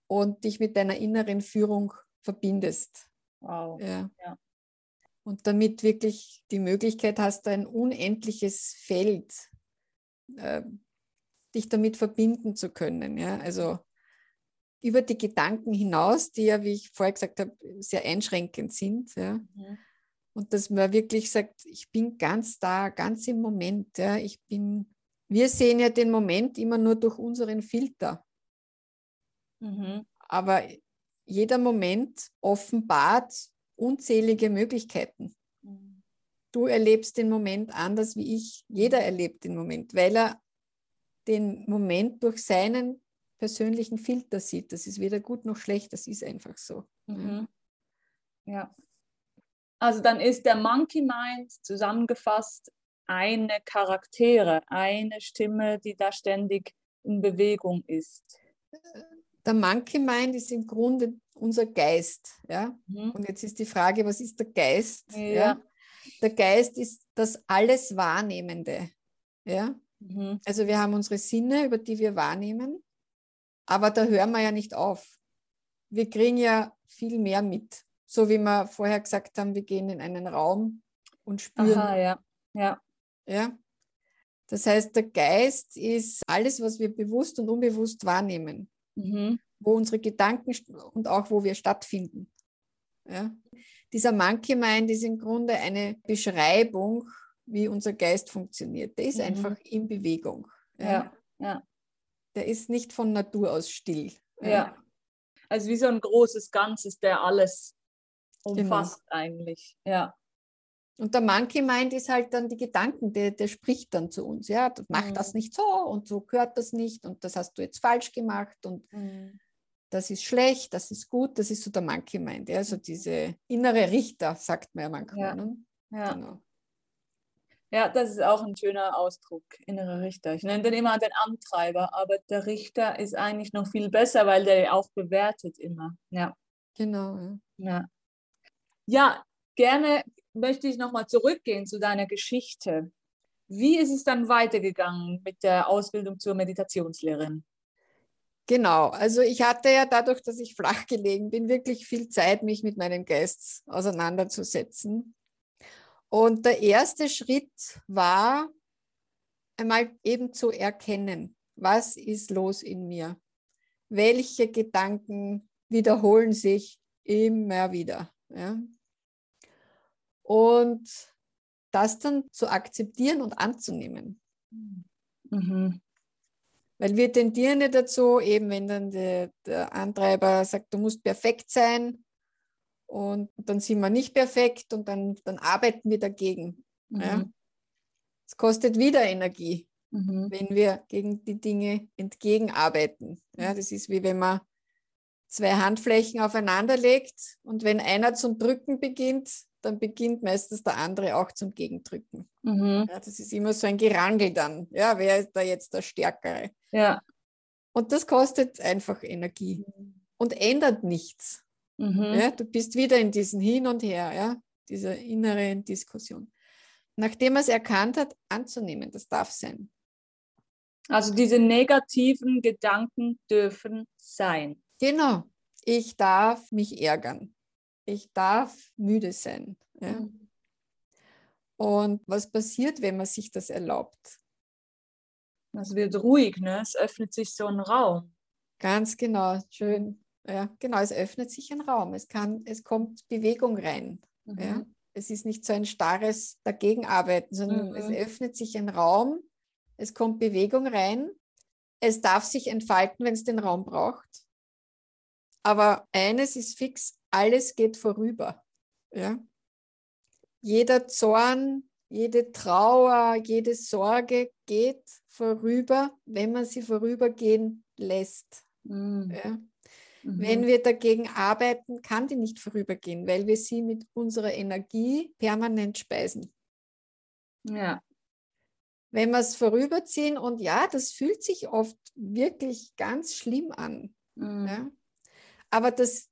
und dich mit deiner inneren Führung verbindest. Wow. Ja. ja. Und damit wirklich die Möglichkeit hast, ein unendliches Feld äh, dich damit verbinden zu können. Ja? Also über die Gedanken hinaus, die ja, wie ich vorher gesagt habe, sehr einschränkend sind. Ja? Mhm. Und dass man wirklich sagt, ich bin ganz da, ganz im Moment. Ja? Ich bin, wir sehen ja den Moment immer nur durch unseren Filter. Mhm. Aber jeder Moment offenbart unzählige Möglichkeiten du erlebst den Moment anders wie ich. Jeder erlebt den Moment, weil er den Moment durch seinen persönlichen Filter sieht. Das ist weder gut noch schlecht, das ist einfach so. Mhm. Ja. Also dann ist der Monkey Mind zusammengefasst eine Charaktere, eine Stimme, die da ständig in Bewegung ist? Der Monkey Mind ist im Grunde unser Geist. Ja? Mhm. Und jetzt ist die Frage, was ist der Geist? Ja. ja? Der Geist ist das alles Wahrnehmende. Ja? Mhm. Also wir haben unsere Sinne, über die wir wahrnehmen, aber da hören wir ja nicht auf. Wir kriegen ja viel mehr mit. So wie wir vorher gesagt haben, wir gehen in einen Raum und spüren. Aha, ja. Ja. ja. Das heißt, der Geist ist alles, was wir bewusst und unbewusst wahrnehmen, mhm. wo unsere Gedanken und auch wo wir stattfinden. Ja. Dieser Monkey Mind ist im Grunde eine Beschreibung, wie unser Geist funktioniert. Der ist mhm. einfach in Bewegung. Ja. ja. Der ist nicht von Natur aus still. Ja. Also wie so ein großes Ganzes, der alles. Umfasst genau. eigentlich. Ja. Und der Monkey Mind ist halt dann die Gedanken, der, der spricht dann zu uns. Ja, mach mhm. das nicht so und so gehört das nicht und das hast du jetzt falsch gemacht und mhm. das ist schlecht, das ist gut. Das ist so der Monkey Mind. Ja, so diese innere Richter, sagt man ja manchmal. Ja. Ne? ja. Genau. Ja, das ist auch ein schöner Ausdruck, innere Richter. Ich nenne den immer den Antreiber, aber der Richter ist eigentlich noch viel besser, weil der auch bewertet immer. Ja. Genau. Ja, ja. Ja gerne möchte ich nochmal zurückgehen zu deiner Geschichte. Wie ist es dann weitergegangen mit der Ausbildung zur Meditationslehrerin? Genau, also ich hatte ja dadurch, dass ich flach gelegen bin, wirklich viel Zeit, mich mit meinem Geist auseinanderzusetzen. Und der erste Schritt war einmal eben zu erkennen, was ist los in mir? Welche Gedanken wiederholen sich immer wieder? Ja? Und das dann zu akzeptieren und anzunehmen. Mhm. Weil wir tendieren ja dazu, eben wenn dann der, der Antreiber sagt, du musst perfekt sein, und dann sind wir nicht perfekt und dann, dann arbeiten wir dagegen. Mhm. Ja. Es kostet wieder Energie, mhm. wenn wir gegen die Dinge entgegenarbeiten. Ja, das ist wie wenn man zwei Handflächen aufeinander legt und wenn einer zum Drücken beginnt, dann beginnt meistens der andere auch zum Gegendrücken. Mhm. Ja, das ist immer so ein Gerangel dann. Ja, wer ist da jetzt der Stärkere? Ja. Und das kostet einfach Energie und ändert nichts. Mhm. Ja, du bist wieder in diesem Hin und Her, ja, dieser inneren Diskussion. Nachdem er es erkannt hat, anzunehmen, das darf sein. Also diese negativen Gedanken dürfen sein. Genau. Ich darf mich ärgern. Ich darf müde sein. Ja. Mhm. Und was passiert, wenn man sich das erlaubt? Es wird ruhig, ne? es öffnet sich so ein Raum. Ganz genau, schön ja, genau, es öffnet sich ein Raum, es, kann, es kommt Bewegung rein. Mhm. Ja. Es ist nicht so ein starres Dagegenarbeiten, sondern mhm. es öffnet sich ein Raum, es kommt Bewegung rein, es darf sich entfalten, wenn es den Raum braucht. Aber eines ist fix, alles geht vorüber. Ja. Jeder Zorn, jede Trauer, jede Sorge geht vorüber, wenn man sie vorübergehen lässt. Mhm. Ja. Mhm. Wenn wir dagegen arbeiten, kann die nicht vorübergehen, weil wir sie mit unserer Energie permanent speisen. Ja. Wenn wir es vorüberziehen und ja, das fühlt sich oft wirklich ganz schlimm an. Mhm. Ja? Aber das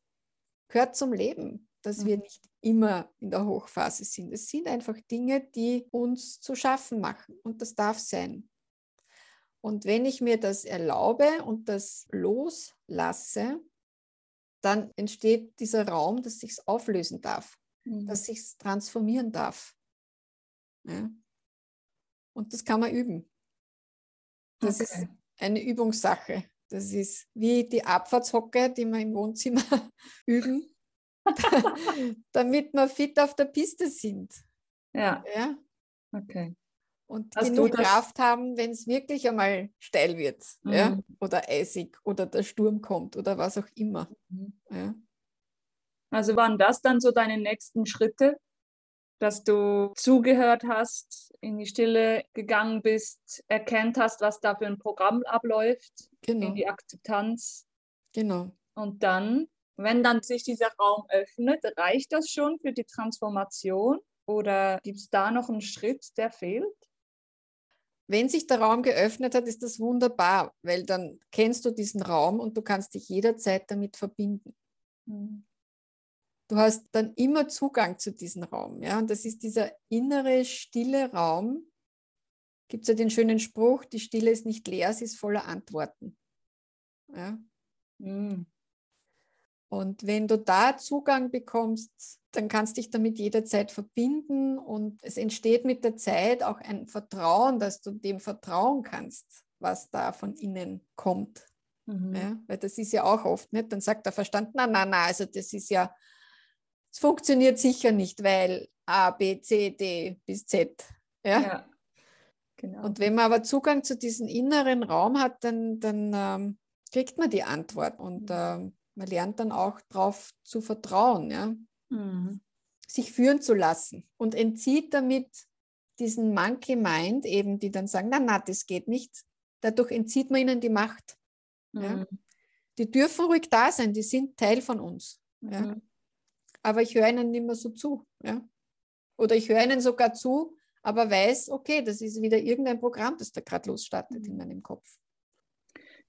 gehört zum Leben, dass mhm. wir nicht immer in der Hochphase sind. Es sind einfach Dinge, die uns zu schaffen machen und das darf sein. Und wenn ich mir das erlaube und das loslasse, dann entsteht dieser Raum, dass sich auflösen darf, mhm. dass sich transformieren darf. Ja? Und das kann man üben. Das okay. ist eine Übungssache. Das ist wie die Abfahrtshocke, die wir im Wohnzimmer üben, damit wir fit auf der Piste sind. Ja. ja? Okay und Hast genug Kraft haben, wenn es wirklich einmal steil wird mhm. ja? oder eisig oder der Sturm kommt oder was auch immer. Mhm. Ja? Also waren das dann so deine nächsten Schritte, dass du zugehört hast, in die Stille gegangen bist, erkennt hast, was da für ein Programm abläuft, genau. in die Akzeptanz. Genau. Und dann, wenn dann sich dieser Raum öffnet, reicht das schon für die Transformation? Oder gibt es da noch einen Schritt, der fehlt? Wenn sich der Raum geöffnet hat, ist das wunderbar, weil dann kennst du diesen Raum und du kannst dich jederzeit damit verbinden. Mhm. Du hast dann immer Zugang zu diesem Raum. Ja? Und das ist dieser innere, stille Raum. Gibt es ja den schönen Spruch, die Stille ist nicht leer, sie ist voller Antworten. Ja? Mhm. Und wenn du da Zugang bekommst, dann kannst du dich damit jederzeit verbinden und es entsteht mit der Zeit auch ein Vertrauen, dass du dem vertrauen kannst, was da von innen kommt. Mhm. Ja, weil das ist ja auch oft nicht. Dann sagt der Verstand, na, na, na, also das ist ja, es funktioniert sicher nicht, weil A, B, C, D bis Z. Ja. ja genau. Und wenn man aber Zugang zu diesem inneren Raum hat, dann, dann ähm, kriegt man die Antwort. Und mhm. ähm, man lernt dann auch darauf zu vertrauen, ja? Mhm. sich führen zu lassen und entzieht damit diesen Monkey Mind eben, die dann sagen, na, na, das geht nicht. Dadurch entzieht man ihnen die Macht. Mhm. Ja? Die dürfen ruhig da sein, die sind Teil von uns. Mhm. Ja? Aber ich höre ihnen nicht mehr so zu. Ja? Oder ich höre ihnen sogar zu, aber weiß, okay, das ist wieder irgendein Programm, das da gerade losstartet in mhm. meinem Kopf.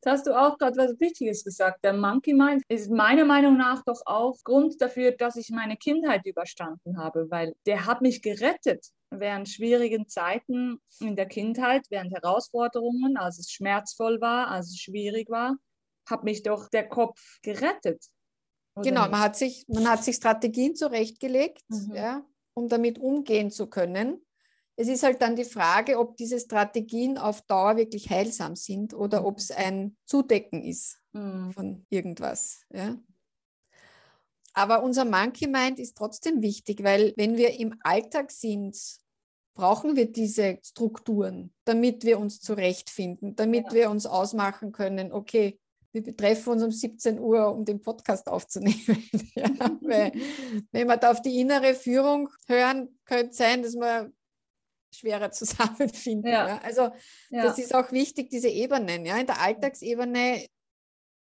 Jetzt hast du auch gerade was Wichtiges gesagt. Der Monkey Mind ist meiner Meinung nach doch auch Grund dafür, dass ich meine Kindheit überstanden habe, weil der hat mich gerettet während schwierigen Zeiten in der Kindheit, während Herausforderungen, als es schmerzvoll war, als es schwierig war, hat mich doch der Kopf gerettet. Genau, man hat, sich, man hat sich Strategien zurechtgelegt, mhm. ja, um damit umgehen zu können. Es ist halt dann die Frage, ob diese Strategien auf Dauer wirklich heilsam sind oder ob es ein Zudecken ist mhm. von irgendwas. Ja. Aber unser Monkey Mind ist trotzdem wichtig, weil wenn wir im Alltag sind, brauchen wir diese Strukturen, damit wir uns zurechtfinden, damit ja. wir uns ausmachen können, okay, wir treffen uns um 17 Uhr, um den Podcast aufzunehmen. ja, weil, wenn wir da auf die innere Führung hören, könnte es sein, dass wir schwerer zusammenfinden. Ja. ja. Also ja. das ist auch wichtig, diese Ebenen. Ja. In der Alltagsebene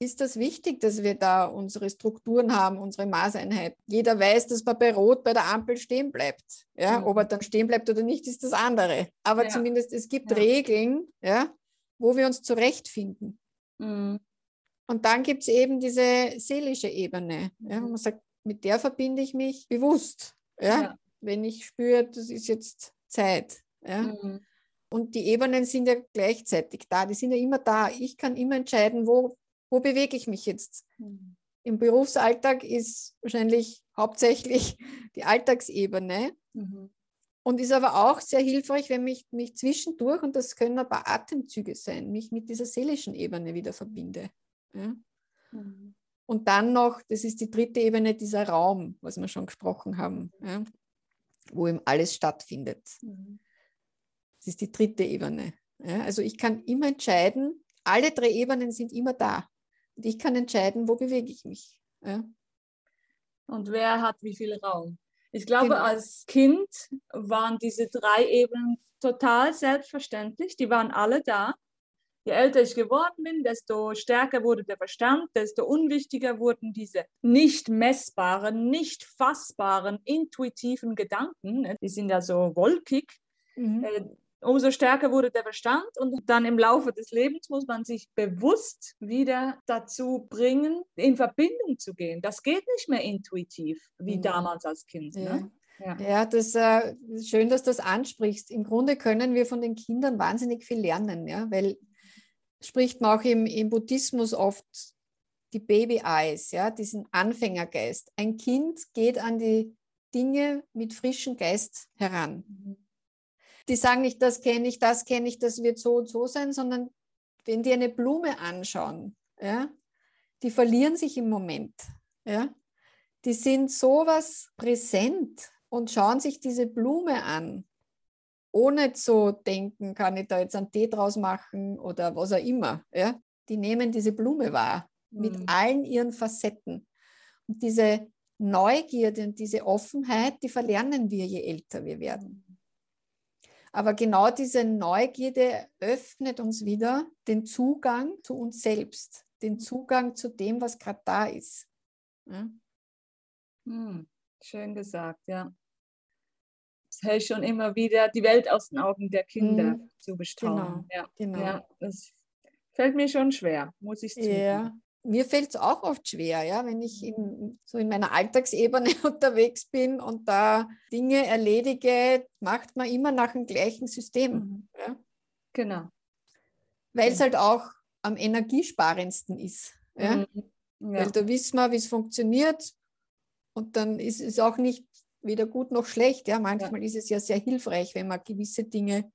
ist das wichtig, dass wir da unsere Strukturen haben, unsere Maßeinheit. Jeder weiß, dass man bei Rot bei der Ampel stehen bleibt. Ja. Mhm. Ob er dann stehen bleibt oder nicht, ist das andere. Aber zumindest es gibt Regeln, ja, wo wir uns zurechtfinden. Mhm. Und dann gibt es eben diese seelische Ebene. Ja, wo man sagt, mit der verbinde ich mich bewusst. Ja? Wenn ich spüre, das ist jetzt Zeit. Ja? Mhm. Und die Ebenen sind ja gleichzeitig da, die sind ja immer da. Ich kann immer entscheiden, wo, wo bewege ich mich jetzt. Mhm. Im Berufsalltag ist wahrscheinlich hauptsächlich die Alltagsebene. Mhm. Und ist aber auch sehr hilfreich, wenn ich mich zwischendurch, und das können ein paar Atemzüge sein, mich mit dieser seelischen Ebene wieder verbinde. Ja? Mhm. Und dann noch, das ist die dritte Ebene, dieser Raum, was wir schon gesprochen haben. Ja? wo eben alles stattfindet. Mhm. Das ist die dritte Ebene. Ja, also ich kann immer entscheiden, alle drei Ebenen sind immer da. Und ich kann entscheiden, wo bewege ich mich. Ja. Und wer hat wie viel Raum? Ich glaube, genau. als Kind waren diese drei Ebenen total selbstverständlich. Die waren alle da. Je älter ich geworden bin, desto stärker wurde der Verstand, desto unwichtiger wurden diese nicht messbaren, nicht fassbaren, intuitiven Gedanken. Ne? Die sind ja so wolkig. Mhm. Äh, umso stärker wurde der Verstand und dann im Laufe des Lebens muss man sich bewusst wieder dazu bringen, in Verbindung zu gehen. Das geht nicht mehr intuitiv wie mhm. damals als Kind. Ja. Ne? Ja, ja das äh, schön, dass du das ansprichst. Im Grunde können wir von den Kindern wahnsinnig viel lernen, ja, weil spricht man auch im, im Buddhismus oft die Baby Eyes, ja, diesen Anfängergeist. Ein Kind geht an die Dinge mit frischem Geist heran. Die sagen nicht, das kenne ich, das kenne ich, das wird so und so sein, sondern wenn die eine Blume anschauen, ja, die verlieren sich im Moment. Ja. Die sind sowas präsent und schauen sich diese Blume an ohne zu denken, kann ich da jetzt einen Tee draus machen oder was auch immer. Ja? Die nehmen diese Blume wahr mhm. mit allen ihren Facetten. Und diese Neugierde und diese Offenheit, die verlernen wir, je älter wir werden. Aber genau diese Neugierde öffnet uns wieder den Zugang zu uns selbst, den Zugang zu dem, was gerade da ist. Ja? Hm, schön gesagt, ja. Schon immer wieder, die Welt aus den Augen der Kinder Mhm. zu bestaunen. Genau, Ja, genau. ja, das fällt mir schon schwer, muss ich zugeben. Ja, mir fällt es auch oft schwer, ja, wenn ich in, so in meiner Alltagsebene unterwegs bin und da Dinge erledige, macht man immer nach dem gleichen System, Mhm. ja, Genau. weil es halt auch am energiesparendsten ist. Ja. Mhm. Weil Ja. da wissen wir, wie es funktioniert und dann ist es auch nicht weder gut noch schlecht. Ja. Manchmal ist es ja sehr hilfreich, wenn man gewisse Dinge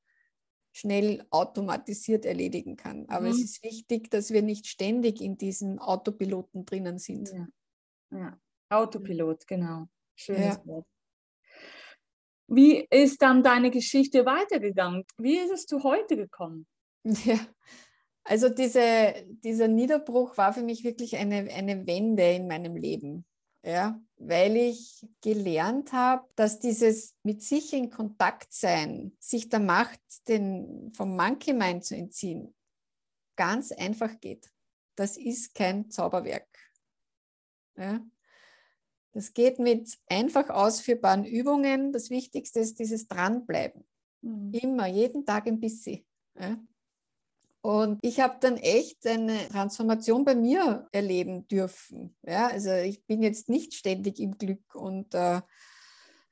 schnell automatisiert erledigen kann. Aber es Mhm. ist wichtig, dass wir nicht ständig in diesen Autopiloten drinnen sind. Ja. ja. Autopilot, genau. Schönes Ja. Wort. Wie ist dann deine Geschichte weitergegangen? Wie ist es zu heute gekommen? Ja, also diese, dieser Niederbruch war für mich wirklich eine, eine Wende in meinem Leben. Ja, weil ich gelernt habe, dass dieses mit sich in Kontakt sein, sich der Macht den, vom Monkey Mind zu entziehen, ganz einfach geht. Das ist kein Zauberwerk. Ja. Das geht mit einfach ausführbaren Übungen. Das Wichtigste ist dieses Dranbleiben. Mhm. Immer, jeden Tag ein bisschen. Ja. Und ich habe dann echt eine Transformation bei mir erleben dürfen. Ja, also ich bin jetzt nicht ständig im Glück und äh,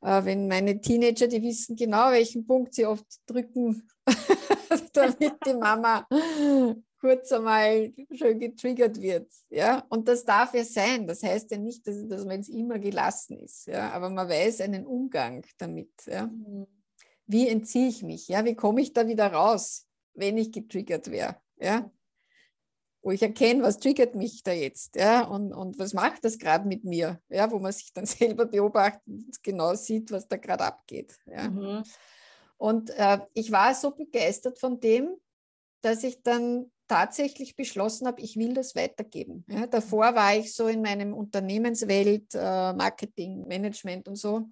äh, wenn meine Teenager, die wissen genau, welchen Punkt sie oft drücken, damit die Mama kurz einmal schön getriggert wird. Ja, und das darf ja sein. Das heißt ja nicht, dass, dass man jetzt immer gelassen ist. Ja, aber man weiß einen Umgang damit. Ja Mhm. wie entziehe ich mich? Ja, wie komme ich da wieder raus, wenn ich getriggert wäre? Ja, wo ich erkenne, was triggert mich da jetzt? Ja, und, und was macht das gerade mit mir? Ja, wo man sich dann selber beobachtet und genau sieht, was da gerade abgeht. Ja. Mhm. Und äh, ich war so begeistert von dem, dass ich dann tatsächlich beschlossen habe, ich will das weitergeben. Ja, davor war ich so in meinem Unternehmenswelt, äh, Marketing, Management und so.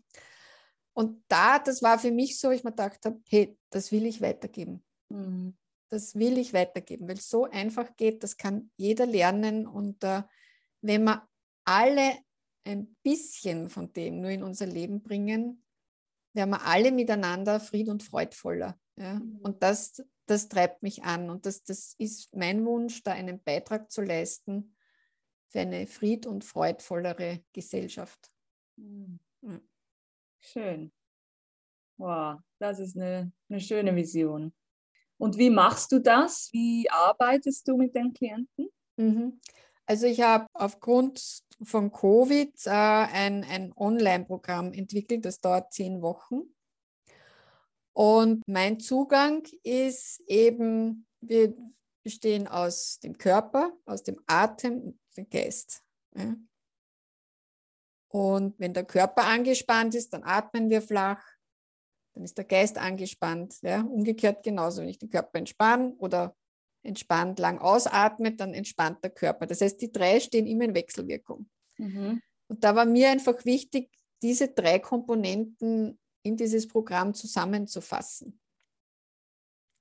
Und da, das war für mich so, ich mir gedacht habe, hey, das will ich weitergeben. Mhm. Das will ich weitergeben, weil es so einfach geht, das kann jeder lernen. Und äh, wenn wir alle ein bisschen von dem nur in unser Leben bringen, werden wir alle miteinander fried- und freudvoller. Ja? Mhm. Und das, das treibt mich an. Und das, das ist mein Wunsch, da einen Beitrag zu leisten für eine fried- und freudvollere Gesellschaft. Mhm. Ja. Schön. Wow, das ist eine, eine schöne Vision. Und wie machst du das? Wie arbeitest du mit den Klienten? Mhm. Also ich habe aufgrund von Covid äh, ein, ein Online-Programm entwickelt, das dauert zehn Wochen. Und mein Zugang ist eben, wir bestehen aus dem Körper, aus dem Atem und dem Geist. Ja. Und wenn der Körper angespannt ist, dann atmen wir flach, dann ist der Geist angespannt. Ja. Umgekehrt genauso, wenn ich den Körper entspanne oder entspannt lang ausatmet, dann entspannt der Körper. Das heißt, die drei stehen immer in Wechselwirkung. Mhm. Und da war mir einfach wichtig, diese drei Komponenten in dieses Programm zusammenzufassen.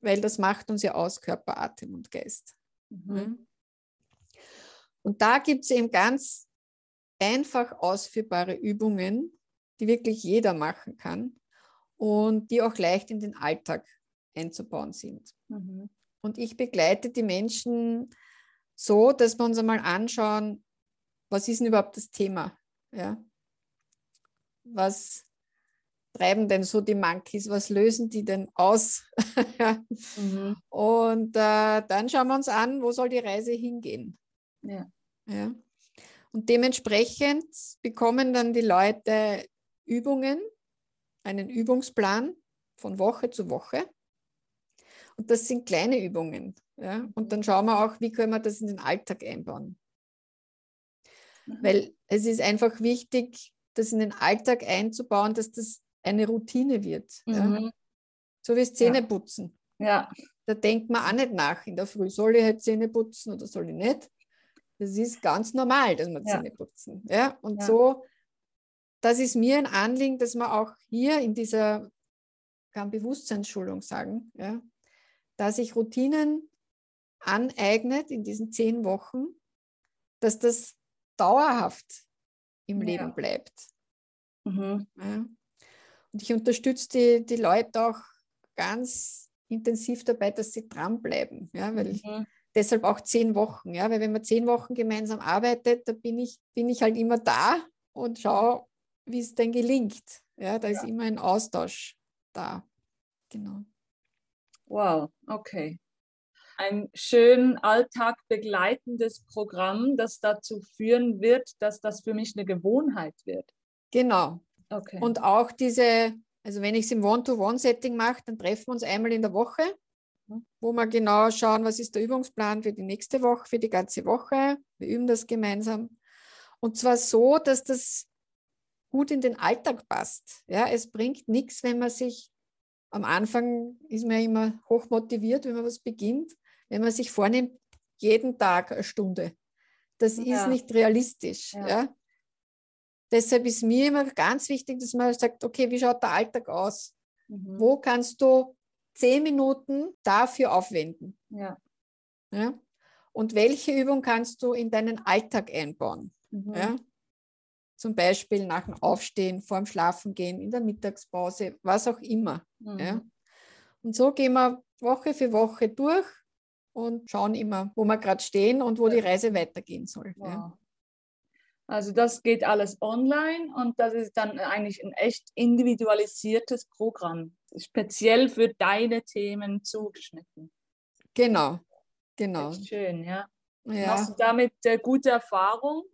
Weil das macht uns ja aus, Körper, Atem und Geist. Mhm. Und da gibt es eben ganz einfach ausführbare Übungen, die wirklich jeder machen kann und die auch leicht in den Alltag einzubauen sind. Mhm. Und ich begleite die Menschen so, dass wir uns einmal anschauen, was ist denn überhaupt das Thema? Ja? Was treiben denn so die Monkeys? Was lösen die denn aus? Mhm. Und äh, dann schauen wir uns an, wo soll die Reise hingehen? Ja. Ja? Und dementsprechend bekommen dann die Leute Übungen, einen Übungsplan von Woche zu Woche. Und das sind kleine Übungen. Ja? Und dann schauen wir auch, wie können wir das in den Alltag einbauen. Mhm. Weil es ist einfach wichtig, das in den Alltag einzubauen, dass das eine Routine wird. Ja? Mhm. So wie das Zähneputzen. Ja. Da denkt man auch nicht nach in der Früh, soll ich halt Zähne putzen oder soll ich nicht? Das ist ganz normal, dass wir Ja. Zähne putzen. Ja? Und Ja. so, das ist mir ein Anliegen, dass man auch hier in dieser, kann Bewusstseinsschulung sagen, ja, dass sich Routinen aneignet in diesen zehn Wochen, dass das dauerhaft im Ja. Leben bleibt. Mhm. Ja. Und ich unterstütze die, die Leute auch ganz intensiv dabei, dass sie dranbleiben. Ja, weil mhm. deshalb auch zehn Wochen. Ja, weil wenn man zehn Wochen gemeinsam arbeitet, da bin ich, bin ich halt immer da und schaue, wie es denn gelingt. Ja, da ja. ist immer ein Austausch da. Genau. Wow, okay. Ein schön Alltag begleitendes Programm, das dazu führen wird, dass das für mich eine Gewohnheit wird. Genau. Okay. Und auch diese, also wenn ich es im One-to-One-Setting mache, dann treffen wir uns einmal in der Woche, mhm. wo wir genau schauen, was ist der Übungsplan für die nächste Woche, für die ganze Woche. Wir üben das gemeinsam. Und zwar so, dass das gut in den Alltag passt. Ja, es bringt nichts, wenn man sich am Anfang ist man ja immer hoch motiviert, wenn man was beginnt, wenn man sich vornimmt, jeden Tag eine Stunde. Das ja. ist nicht realistisch. Ja. ja. Deshalb ist mir immer ganz wichtig, dass man sagt, okay, wie schaut der Alltag aus? Mhm. Wo kannst du zehn Minuten dafür aufwenden? Ja. ja. Und welche Übung kannst du in deinen Alltag einbauen? Mhm. Ja. Zum Beispiel nach dem Aufstehen, vorm Schlafengehen, in der Mittagspause, was auch immer. Mhm. Ja. Und so gehen wir Woche für Woche durch und schauen immer, wo wir gerade stehen und wo die Reise weitergehen soll. Wow. Ja. Also das geht alles online und das ist dann eigentlich ein echt individualisiertes Programm, speziell für deine Themen zugeschnitten. Genau, genau. Echt schön, ja. ja. Machst du damit äh, gute Erfahrung?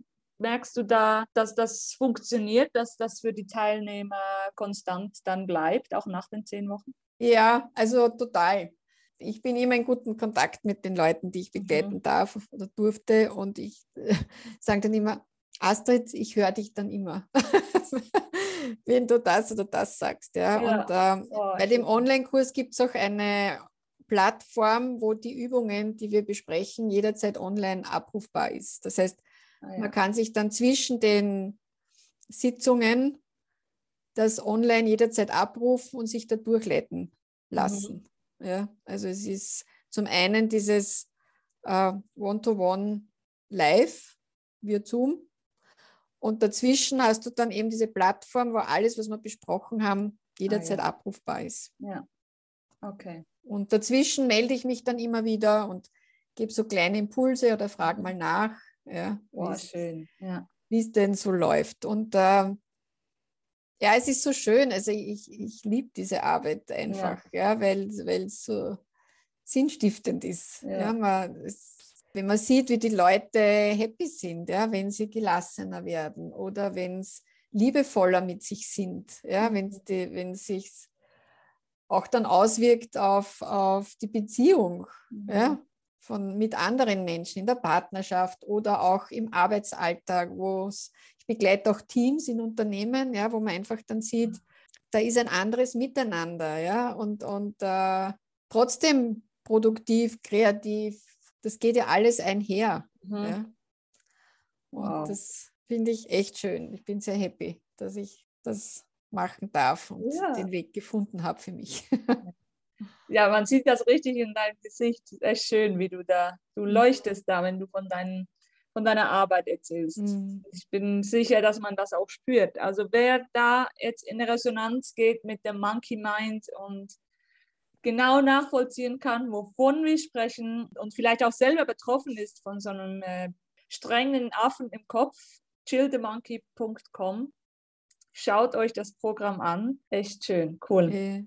Merkst du da, dass das funktioniert, dass das für die Teilnehmer konstant dann bleibt, auch nach den zehn Wochen? Ja, also total. Ich bin immer in gutem Kontakt mit den Leuten, die ich begleiten mhm. darf oder durfte. Und ich äh, sage dann immer, Astrid, ich höre dich dann immer, wenn du das oder das sagst. Ja. ja. Und ähm, oh, bei dem Online-Kurs gibt es auch eine Plattform, wo die Übungen, die wir besprechen, jederzeit online abrufbar ist. Das heißt, Ah, ja. Man kann sich dann zwischen den Sitzungen das online jederzeit abrufen und sich da durchleiten lassen. Mhm. Ja, also es ist zum einen dieses äh, One-to-One live via Zoom und dazwischen hast du dann eben diese Plattform, wo alles, was wir besprochen haben, jederzeit ah, ja. abrufbar ist. Ja, okay. Und dazwischen melde ich mich dann immer wieder und gebe so kleine Impulse oder frage mhm. mal nach ja, oh, schön. Ja. Wie es denn so läuft. Und äh, ja, es ist so schön. Also ich, ich liebe diese Arbeit einfach, ja, ja weil es so sinnstiftend ist. Ja. ja man, es, wenn man sieht, wie die Leute happy sind, ja, wenn sie gelassener werden oder wenn es liebevoller mit sich sind, ja, mhm. wenn es sich auch dann auswirkt auf, auf die Beziehung. Mhm. Ja, von, mit anderen Menschen in der Partnerschaft oder auch im Arbeitsalltag, wo es, ich begleite auch Teams in Unternehmen, ja, wo man einfach dann sieht, da ist ein anderes Miteinander, ja, und, und äh, trotzdem produktiv, kreativ, das geht ja alles einher. Mhm. Ja. Und wow. das finde ich echt schön. Ich bin sehr happy, dass ich das machen darf und ja. den Weg gefunden habe für mich. ja, man sieht das richtig in deinem Gesicht. Echt schön, wie du da, du mhm. leuchtest da, wenn du von, deinen, von deiner Arbeit erzählst. Mhm. Ich bin sicher, dass man das auch spürt. Also wer da jetzt in Resonanz geht mit dem Monkey Mind und genau nachvollziehen kann, wovon wir sprechen und vielleicht auch selber betroffen ist von so einem äh, strengen Affen im Kopf, chillthemonkey.com. Schaut euch das Programm an. Echt schön, cool. Okay.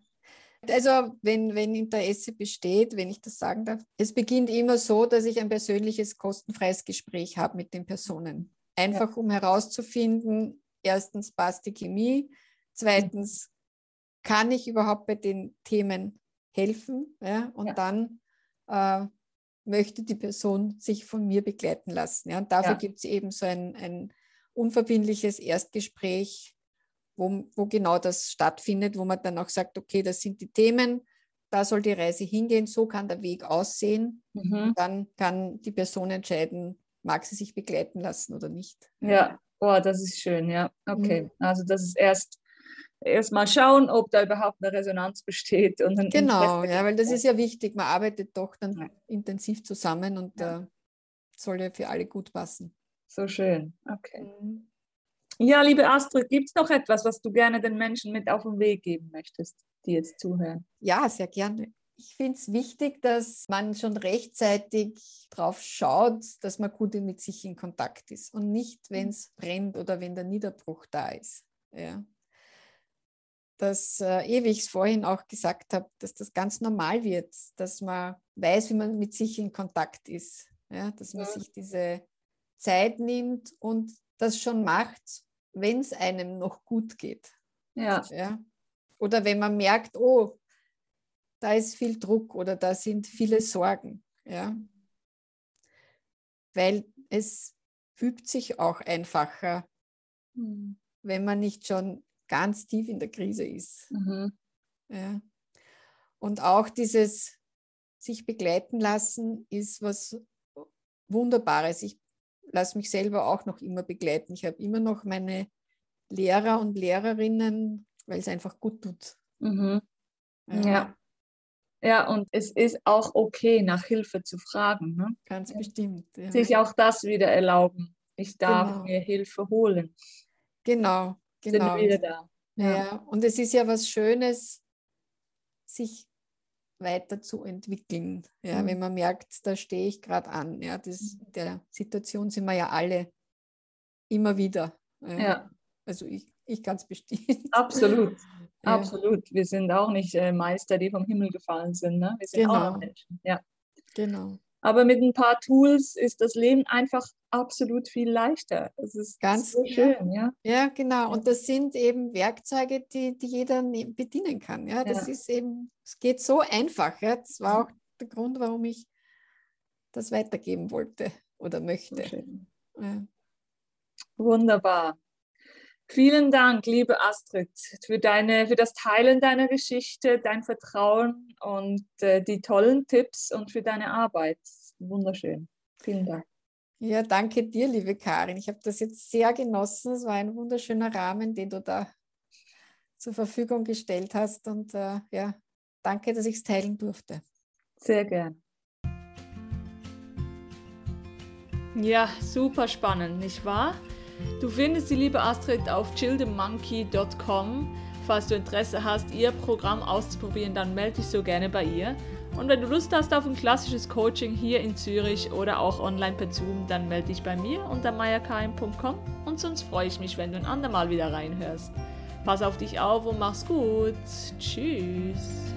Also wenn, wenn Interesse besteht, wenn ich das sagen darf, es beginnt immer so, dass ich ein persönliches, kostenfreies Gespräch habe mit den Personen. Einfach ja. um herauszufinden, erstens passt die Chemie, zweitens kann ich überhaupt bei den Themen helfen ja? und ja. dann äh, möchte die Person sich von mir begleiten lassen. Ja? Und dafür ja. gibt es eben so ein, ein unverbindliches Erstgespräch, wo, wo genau das stattfindet, wo man dann auch sagt, okay, das sind die Themen, da soll die Reise hingehen, so kann der Weg aussehen. Mhm. Dann kann die Person entscheiden, mag sie sich begleiten lassen oder nicht. Ja, oh, das ist schön, ja. Okay, mhm. also das ist erst erst mal schauen, ob da überhaupt eine Resonanz besteht. Und dann genau, ja, weil das ist ja wichtig. Man arbeitet doch dann ja. intensiv zusammen und ja. äh, soll ja für alle gut passen. So schön, okay. Mhm. Ja, liebe Astrid, gibt es noch etwas, was du gerne den Menschen mit auf den Weg geben möchtest, die jetzt zuhören? Ja, sehr gerne. Ich finde es wichtig, dass man schon rechtzeitig drauf schaut, dass man gut mit sich in Kontakt ist und nicht, wenn es brennt oder wenn der Niederbruch da ist. Ja. Dass, äh, eh, wie ich es vorhin auch gesagt habe, dass das ganz normal wird, dass man weiß, wie man mit sich in Kontakt ist. Ja, dass man ja. sich diese Zeit nimmt und das schon macht, wenn es einem noch gut geht. Ja. ja. Oder wenn man merkt, oh, da ist viel Druck oder da sind viele Sorgen. Ja. Weil es übt sich auch einfacher, mhm. wenn man nicht schon ganz tief in der Krise ist. Mhm. Ja. Und auch dieses sich begleiten lassen ist was Wunderbares. Ich lasse mich selber auch noch immer begleiten. Ich habe immer noch meine Lehrer und Lehrerinnen, weil es einfach gut tut. Mhm. Ja. ja. ja. und es ist auch okay, nach Hilfe zu fragen. Ne? Ganz bestimmt. Ja. Sich auch das wieder erlauben. Ich darf genau. mir Hilfe holen. Genau, genau. Sind wieder da. Ja. ja, und es ist ja was Schönes, sich weiterzuentwickeln. Ja, mhm. wenn man merkt, da stehe ich gerade an. Ja, das, mhm. der Situation sind wir ja alle immer wieder. Ja. ja. Also ich, ich ganz bestimmt. Absolut. Ja. Absolut. Wir sind auch nicht äh, Meister, die vom Himmel gefallen sind. Ne? Wir sind genau. auch Menschen. Ja. Genau. Aber mit ein paar Tools ist das Leben einfach absolut viel leichter. Das ist ganz so schön, ja. Ja, genau. Und das sind eben Werkzeuge, die, die jeder ne, bedienen kann. Ja, das ja. ist eben, es geht so einfach. Ja. Das war auch der Grund, warum ich das weitergeben wollte oder möchte. Ja. Wunderbar. Vielen Dank, liebe Astrid, für, deine, für das Teilen deiner Geschichte, dein Vertrauen und äh, die tollen Tipps und für deine Arbeit. Wunderschön. Vielen Dank. Ja, danke dir, liebe Karin. Ich habe das jetzt sehr genossen. Es war ein wunderschöner Rahmen, den du da zur Verfügung gestellt hast. Und äh, ja, danke, dass ich es teilen durfte. Sehr gern. Ja, super spannend, nicht wahr? Du findest die liebe Astrid auf chillthemonkey.com. Falls du Interesse hast, ihr Programm auszuprobieren, dann melde dich so gerne bei ihr. Und wenn du Lust hast auf ein klassisches Coaching hier in Zürich oder auch online per Zoom, dann melde dich bei mir unter mayakm.com und sonst freue ich mich, wenn du ein andermal wieder reinhörst. Pass auf dich auf und mach's gut. Tschüss.